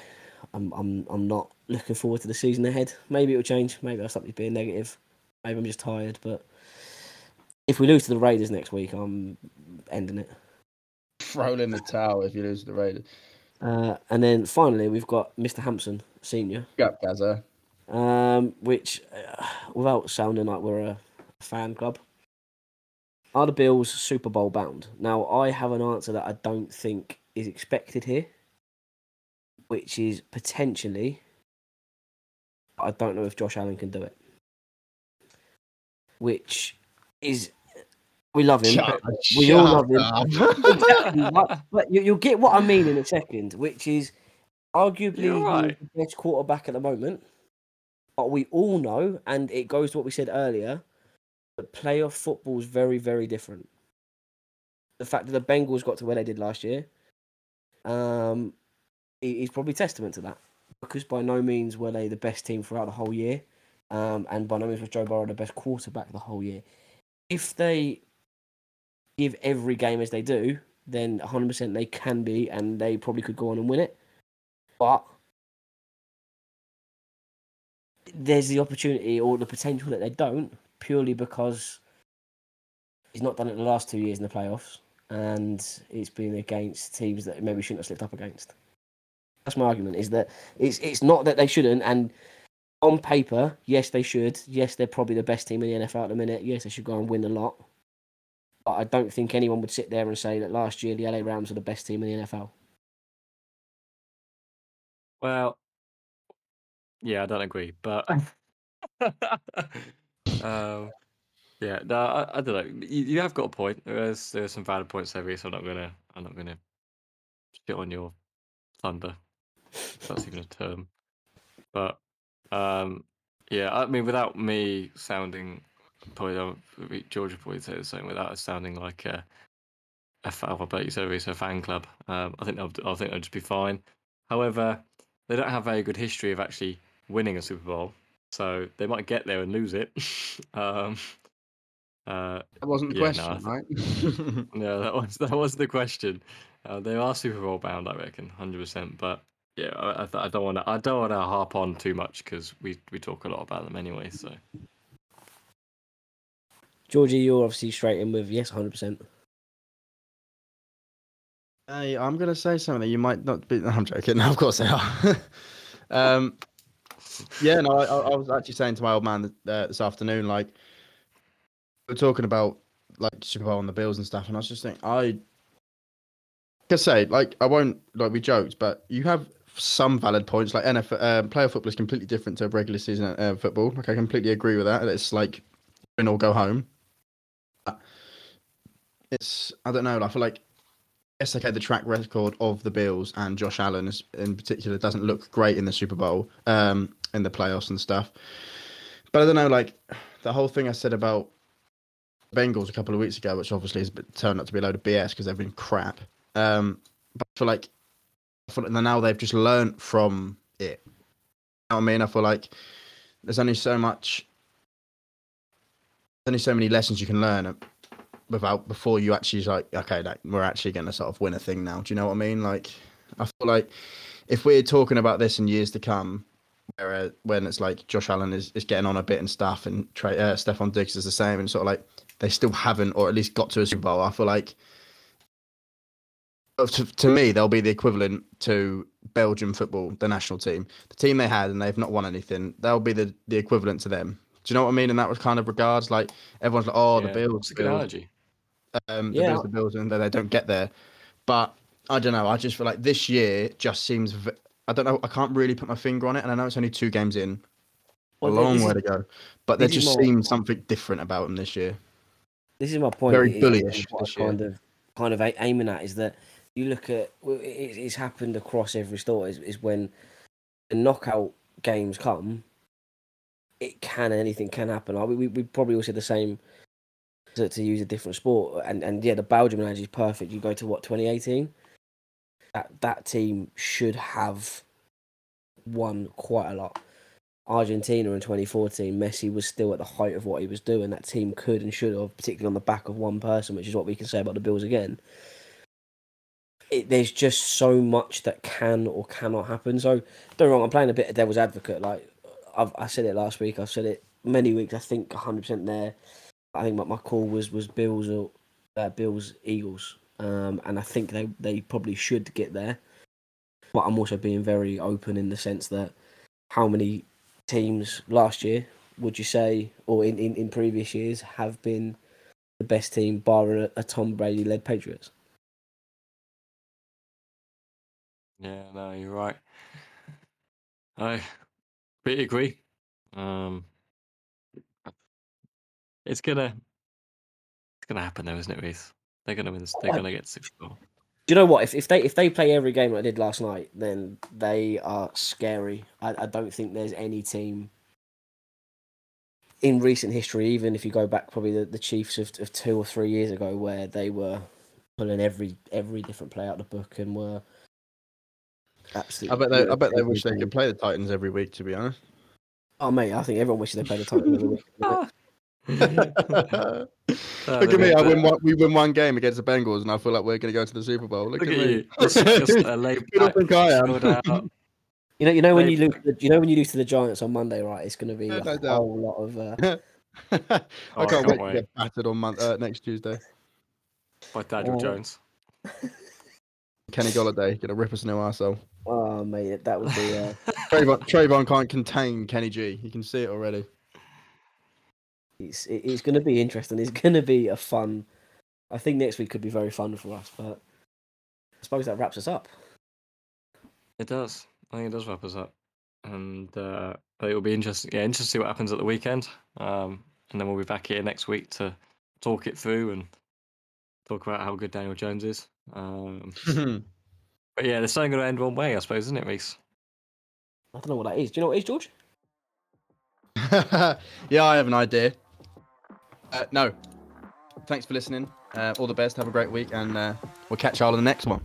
I'm I'm I'm not looking forward to the season ahead. Maybe it'll change. Maybe I'll stop being negative. Maybe I'm just tired. But if we lose to the Raiders next week, I'm ending it. Throw in the towel if you lose to the Raiders. Uh, and then finally, we've got Mr. Hampson, senior. Go up, Gaza. um, which, uh, without sounding like we're a fan club, are the Bills Super Bowl bound? Now, I have an answer that I don't think is expected here, which is potentially. I don't know if Josh Allen can do it. Which is, we love him. Shut- we all love him. Exactly, but, but you, you'll get what I mean in a second, which is arguably You're he is right. the best quarterback at the moment. But we all know, and it goes to what we said earlier, that playoff football is very, very different. The fact that the Bengals got to where they did last year, um, is probably testament to that. Because by no means were they the best team throughout the whole year, um, and by no means was Joe Burrow the best quarterback the whole year. If they give every game as they do, then 100% they can be, and they probably could go on and win it. But there's the opportunity or the potential that they don't, purely because he's not done it the last two years in the playoffs, and it's been against teams that maybe shouldn't have slipped up against. That's my argument. Is that it's it's not that they shouldn't, and on paper, yes, they should. Yes, they're probably the best team in the NFL at the minute. Yes, they should go and win a lot. But I don't think anyone would sit there and say that last year the LA Rams were the best team in the NFL. Well, yeah, I don't agree, but um, yeah, no, I, I don't know. You, you have got a point. There's there's some valid points there, Reece. I'm not gonna I'm not gonna spit on your thunder. That's even a term. But um, yeah, I mean, without me sounding, probably Georgia probably say the same. Without it sounding like a a fan, I bet you said Reece, a fan club. Um, I think they'll, I think they'll just be fine. However, they don't have a very good history of actually winning a Super Bowl, so they might get there and lose it. um, uh, That wasn't the Yeah, no, I question, right? no, that was that was the question. Uh, they are Super Bowl bound, I reckon, hundred percent. But yeah, I, I, don't want to I don't want to harp on too much because we we talk a lot about them anyway. So Georgie, you're obviously straight in with yes, 100%. Hey, I'm gonna say something you might not be. I'm joking. No, of course they are. um, yeah, no, I, I I was actually saying to my old man uh, this afternoon, like we are talking about like Super Bowl and the Bills and stuff, and I was just thinking, I, like I say, like I won't like we joked, but you have some valid points. Like NFL, um, player football is completely different to regular season uh, football. Like I completely agree with that. It's like win or go home. It's I don't know. I feel like yes, okay, the track record of the Bills and Josh Allen is, in particular doesn't look great in the Super Bowl, um, in the playoffs and stuff. But I don't know, like the whole thing I said about Bengals a couple of weeks ago, which obviously has turned out to be a load of BS because they've been crap. Um, but for like feel like now they've just learned from it. You know what I mean? I feel like there's only so much, only so many lessons you can learn without before you actually like okay like we're actually going to sort of win a thing now do you know what i mean like i feel like if we're talking about this in years to come where uh, when it's like josh allen is, is getting on a bit and stuff and Trey, uh, stefon diggs is the same and sort of like they still haven't or at least got to a super bowl i feel like to, to me they'll be the equivalent to belgium football the national team the team they had and they've not won anything they'll be the, the equivalent to them Do you know what I mean? And that was kind of regards like everyone's like, oh, the Yeah, Bills, It's a the good Bills, analogy. um, the Yeah. Bills, the Bills, and then they don't get there. But I don't know. I just feel like this year just seems. V- I don't know. I can't really put my finger on it, and I know it's only two games in, Well, a long way to go. But there just seems something different about them this year. This is my point. Very is- bullyish what this I'm year. kind of kind of aiming at is that you look at it, it's happened across every sport. Is, is when the knockout games come, it can anything can happen. We we we probably all said the same. To, to use a different sport, and and yeah, the Belgium analogy is perfect. You go to what 2018. That that team should have won quite a lot. Argentina in 2014, Messi was still at the height of what he was doing. That team could and should have, particularly on the back of one person, which is what we can say about the Bills again. It, there's just so much that can or cannot happen. So, don't wrong, I'm playing a bit of devil's advocate. Like I've, I said it last week, I've said it many weeks. I think 100% there. I think my, my call was was Bills or uh, Bills Eagles, um, and I think they they probably should get there. But I'm also being very open in the sense that how many teams last year would you say, or in, in, in previous years, have been the best team, bar a, a Tom Brady led Patriots? Yeah, no, you're right. I completely agree. Um, it's gonna, it's gonna happen though, isn't it, Reese? They're gonna win. This, they're gonna get Super Bowl. Do you know what? If, if they if they play every game like they did last night, then they are scary. I, I don't think there's any team in recent history, even if you go back probably the, the Chiefs of, of two or three years ago, where they were pulling every every different play out of the book and were I absolutely. bet they. I bet they wish they could play the Titans every week. To be honest. Oh mate, I think everyone wishes they played the Titans every week. Oh, Look at me! I win one. We win one game against the Bengals, and I feel like we're going to go to the Super Bowl. Look, Look at, at me. you. Just, just a laid do you back, think I am? You know, you know when you lose, the- you know when you lose to the Giants on Monday, right? It's going to be Yeah, a no doubt. whole lot of. Uh, I Oh, I can't, can't wait, wait. to get battered on mon- uh, next Tuesday. by Daniel Oh. Jones. Kenny Golladay gonna rip us a new arsehole. Oh mate, that would be. Uh, Trayvon, Trayvon can't contain Kenny G. You can see it already. it's it's going to be interesting. It's going to be a fun. I think next week could be very fun for us, but I suppose that wraps us up. It does. I think it does wrap us up, and uh, it will be interesting. Yeah, interesting to see what happens at the weekend. Um, and then we'll be back here next week to talk it through and talk about how good Daniel Jones is. Um, but yeah, there's something going to end one way, I suppose, isn't it, Reese? I don't know what that is. Do you know what it is, George? yeah, I have an idea. Uh, no. Thanks for listening. Uh, all the best. Have a great week, and uh, we'll catch y'all in the next one.